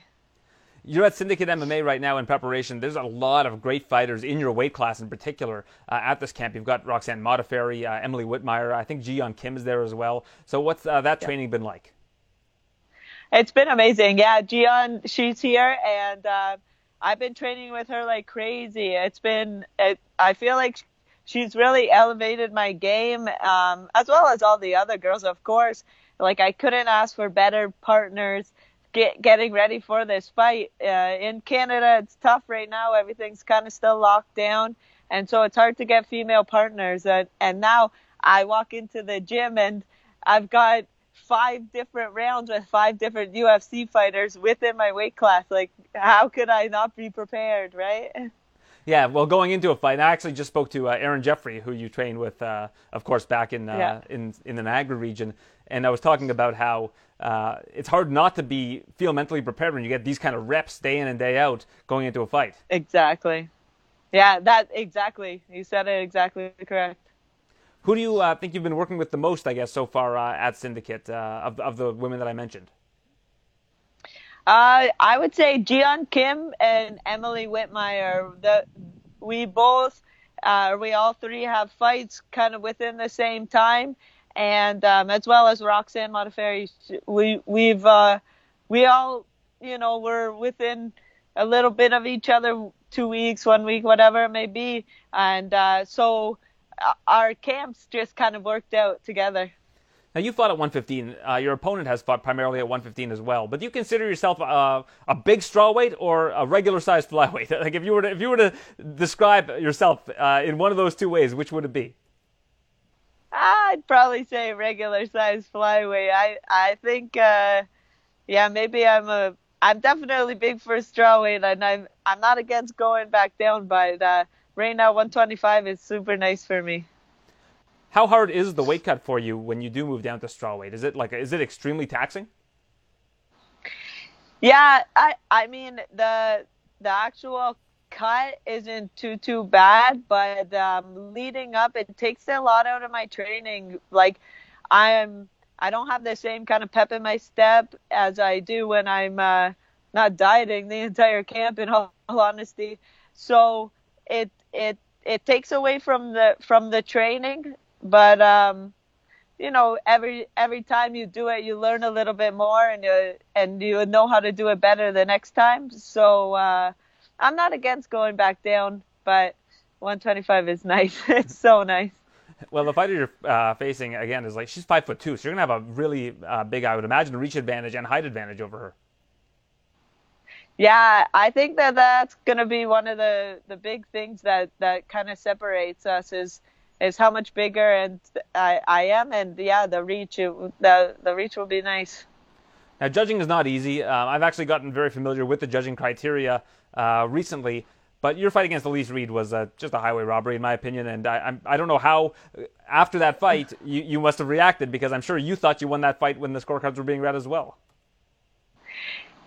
C: You're at Syndicate MMA right now in preparation. There's a lot of great fighters in your weight class in particular uh, at this camp. You've got Roxanne Modafferi, uh, Emily Whitmire. I think Ji Yeon Kim is there as well. So what's uh, that training been like?
J: It's been amazing. Yeah, Ji Yeon, she's here, and uh, I've been training with her like crazy. It's been, it, I feel like she's really elevated my game, um, as well as all the other girls, of course. Like I couldn't ask for better partners get, getting ready for this fight. Uh, in Canada, it's tough right now. Everything's kind of still locked down, and so it's hard to get female partners. And, and now I walk into the gym and I've got five different rounds with five different UFC fighters within my weight class. Like, how could I not be prepared, right?
C: Yeah, well, going into a fight, I actually just spoke to uh, Aaron Jeffery, who you trained with, uh, of course, back in uh, yeah. in in the Niagara region, and I was talking about how uh, it's hard not to be feel mentally prepared when you get these kind of reps day in and day out going into a fight.
J: Exactly. Yeah, that exactly. You said it exactly correct.
C: Who do you uh, think you've been working with the most, I guess, so far uh, at Syndicate of of the women that I mentioned?
J: Uh, I would say Ji Yeon Kim and Emily Whitmire. The, we both, uh, we all three have fights kind of within the same time, and um, as well as Roxanne Modafferi. We we've uh, we all you know we're within a little bit of each other, two weeks, one week, whatever it may be, and uh, so uh, our camps just kind of worked out together.
C: Now you fought at 115. Uh, your opponent has fought primarily at 115 as well. But do you consider yourself uh, a big strawweight or a regular sized flyweight? like if you were to, if you were to describe yourself uh, in one of those two ways, which would it be?
J: I'd probably say regular size flyweight. I I think uh, yeah maybe I'm a I'm definitely big for strawweight and I'm I'm not against going back down, but uh, right now 125 is super nice for me.
C: How hard is the weight cut for you when you do move down to straw weight? Is it like is it extremely taxing?
J: Yeah, I I mean the the actual cut isn't too too bad, but um, leading up it takes a lot out of my training. Like I'm I don't have the same kind of pep in my step as I do when I'm uh, not dieting the entire camp. In all, all honesty, so it it it takes away from the from the training but um, you know, every every time you do it, you learn a little bit more, and you and you know how to do it better the next time. So uh, I'm not against going back down, but 125 is nice. it's so nice.
C: Well, the fighter you're uh, facing again is like she's five foot two, so you're gonna have a really uh, big, I would imagine, reach advantage and height advantage over her.
J: Yeah, I think that that's gonna be one of the the big things that that kind of separates us is is how much bigger and I, I am, and yeah, the reach the the reach will be nice.
C: Now, judging is not easy. Um, I've actually gotten very familiar with the judging criteria uh, recently, but your fight against Elise Reed was uh, just a highway robbery, in my opinion. And I, I'm, I don't know how, after that fight, you, you must have reacted because I'm sure you thought you won that fight when the scorecards were being read as well.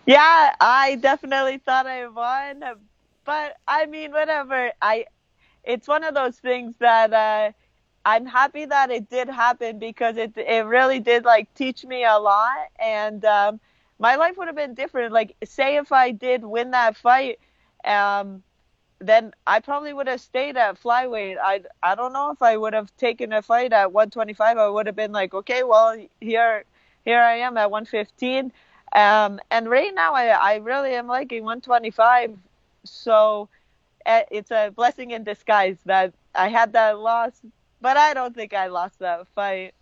J: Yeah, I definitely thought I won, but I mean, whatever. I it's one of those things that uh, I'm happy that it did happen because it it really did like teach me a lot and um, my life would have been different. Like say if I did win that fight, um, then I probably would have stayed at flyweight. I I don't know if I would have taken a fight at 125. I would have been like, okay, well here here I am at 115. Um, and right now I I really am liking 125. So Eh, it's a blessing in disguise that I had that loss, but I don't think I lost that fight.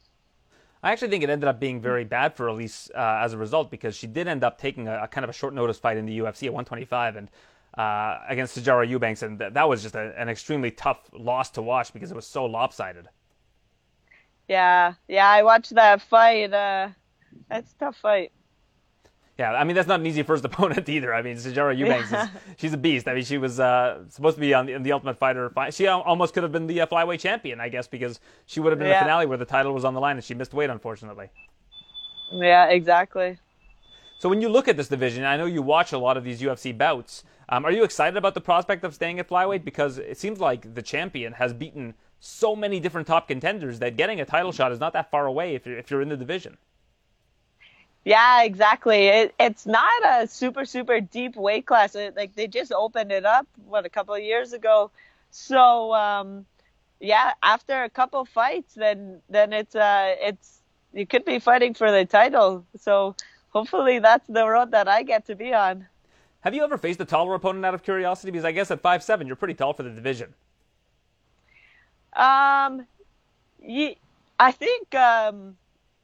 C: I actually think it ended up being very bad for Elise uh, as a result because she did end up taking a, a, kind of a short notice fight in the UFC at 125 and uh, against Sijara Eubanks, and th- that was just a, an extremely tough loss to watch because it was so lopsided.
J: Yeah, yeah, I watched that fight. Uh, that's a tough fight.
C: Yeah, I mean that's not an easy first opponent either. I mean, Sijara Eubanks is she's a beast. I mean, she was uh, supposed to be on the, the Ultimate Fighter. She almost could have been the uh, flyweight champion, I guess, because she would have been yeah. the finale where the title was on the line, and she missed weight, unfortunately.
J: Yeah, exactly.
C: So when you look at this division, I know you watch a lot of these UFC bouts. Um, are you excited about the prospect of staying at flyweight? Because it seems like the champion has beaten so many different top contenders that getting a title shot is not that far away if you're if you're in the division.
J: Yeah, exactly. It, it's not a super super deep weight class. It, like they just opened it up what a couple of years ago. So um, yeah, after a couple fights, then then it's uh it's you could be fighting for the title. So hopefully that's the road that I get to be on.
C: Have you ever faced a taller opponent out of curiosity? Because I guess at five seven, you're pretty tall for the division.
J: Um, ye, I think um,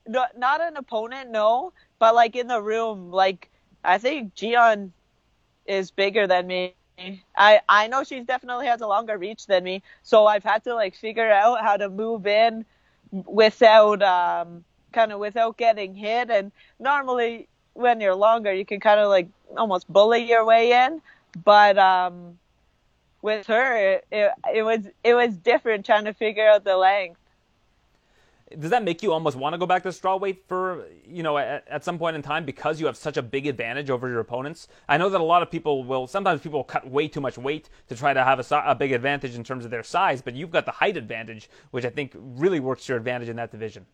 J: no, not an opponent, no, but like in the room, like I think Ji Yeon is bigger than me. I I know she definitely has a longer reach than me, so I've had to like figure out how to move in without um kind of without getting hit. And normally when you're longer, you can kind of like almost bully your way in, but um with her, it, it was it was different trying to figure out the length
C: does that make you almost want to go back to strawweight for you know at, at, some point in time because you have such a big advantage over your opponents? I know that a lot of people will sometimes people will cut way too much weight to try to have a, a big advantage in terms of their size, but you've got the height advantage, which I think really works to your advantage in that division.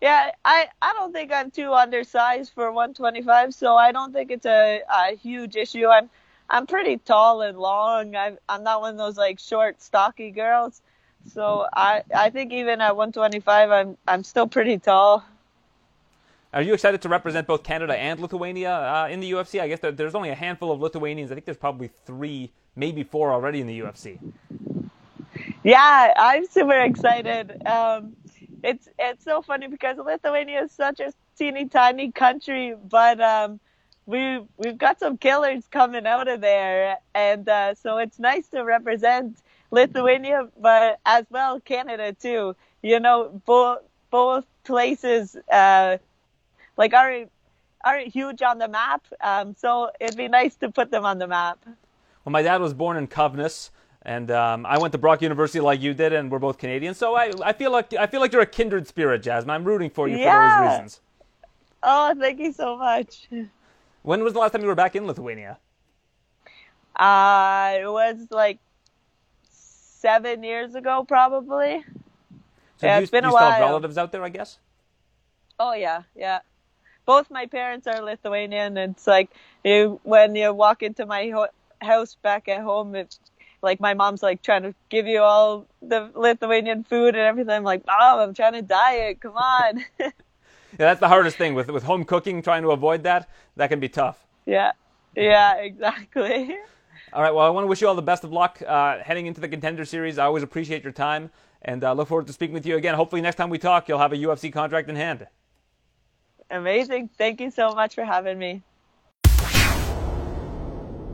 J: Yeah, I, I don't think I'm too undersized for 125, so I don't think it's a, a huge issue. I'm I'm pretty tall and long. I'm I'm not one of those like short, stocky girls. So I I think even at 125, I'm I'm still pretty tall.
C: Are you excited to represent both Canada and Lithuania uh, in the UFC? I guess there's only a handful of Lithuanians. I think there's probably three, maybe four already in the UFC.
J: Yeah, I'm super excited. Um, it's it's so funny because Lithuania is such a teeny tiny country, but um, we we've got some killers coming out of there, and uh, so it's nice to represent Lithuania, but as well Canada too. You know, both both places uh, like aren't aren't huge on the map, um, so it'd be nice to put them on the map.
C: Well, my dad was born in Kaunas, and um, I went to Brock University like you did, and we're both Canadian. So I, I feel like I feel like you're a kindred spirit, Jasmine. I'm rooting for you
J: yeah.
C: for those reasons.
J: Oh, thank you so much.
C: When was the last time you were back in Lithuania?
J: Uh, it was like seven years ago, probably.
C: So
J: yeah,
C: you,
J: it's been
C: you
J: a
C: still
J: while.
C: have relatives out there, I guess.
J: Oh yeah, yeah. Both my parents are Lithuanian. And it's like you when you walk into my ho- house back at home, it's like my mom's like trying to give you all the Lithuanian food and everything. I'm like, mom, I'm trying to diet. Come on.
C: yeah, that's the hardest thing with with home cooking. Trying to avoid that, that can be tough.
J: Yeah, yeah, exactly.
C: All right. Well, I want to wish you all the best of luck uh, heading into the contender series. I always appreciate your time and uh, look forward to speaking with you again. Hopefully, next time we talk, you'll have a UFC contract in hand.
J: Amazing. Thank you so much for having me.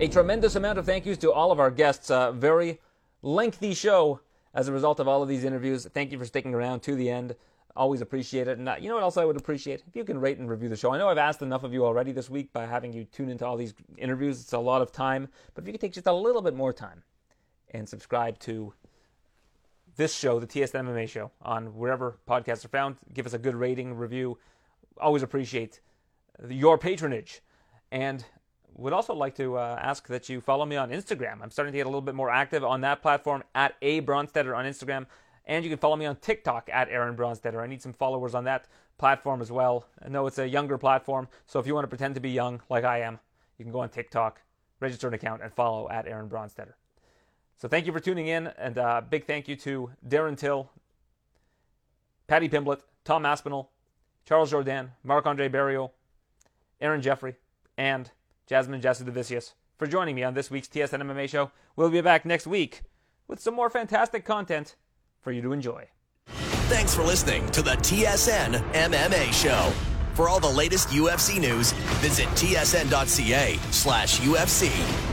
C: A tremendous amount of thank yous to all of our guests. A very lengthy show as a result of all of these interviews. Thank you for sticking around to the end. Always appreciate it. And uh, you know what else I would appreciate? If you can rate and review the show. I know I've asked enough of you already this week by having you tune into all these interviews. It's a lot of time. But if you could take just a little bit more time and subscribe to this show, the TSN MMA show, on wherever podcasts are found, give us a good rating, review. Always appreciate your patronage. And would also like to uh, ask that you follow me on Instagram. I'm starting to get a little bit more active on that platform at A Bronsteter on Instagram. And you can follow me on TikTok at Aaron Bronsteter. I need some followers on that platform as well. I know it's a younger platform, so if you want to pretend to be young like I am, you can go on TikTok, register an account, and follow at Aaron Bronsteter. So thank you for tuning in, and uh, big thank you to Darren Till, Paddy Pimblett, Tom Aspinall, Charles Jourdain, Marc Andre Barriault, Aaron Jeffery, and Jasmine Jasudavicius for joining me on this week's TSN MMA show. We'll be back next week with some more fantastic content for you to enjoy.
B: Thanks for listening to the TSN MMA Show. For all the latest UFC news, visit tsn.ca slash UFC.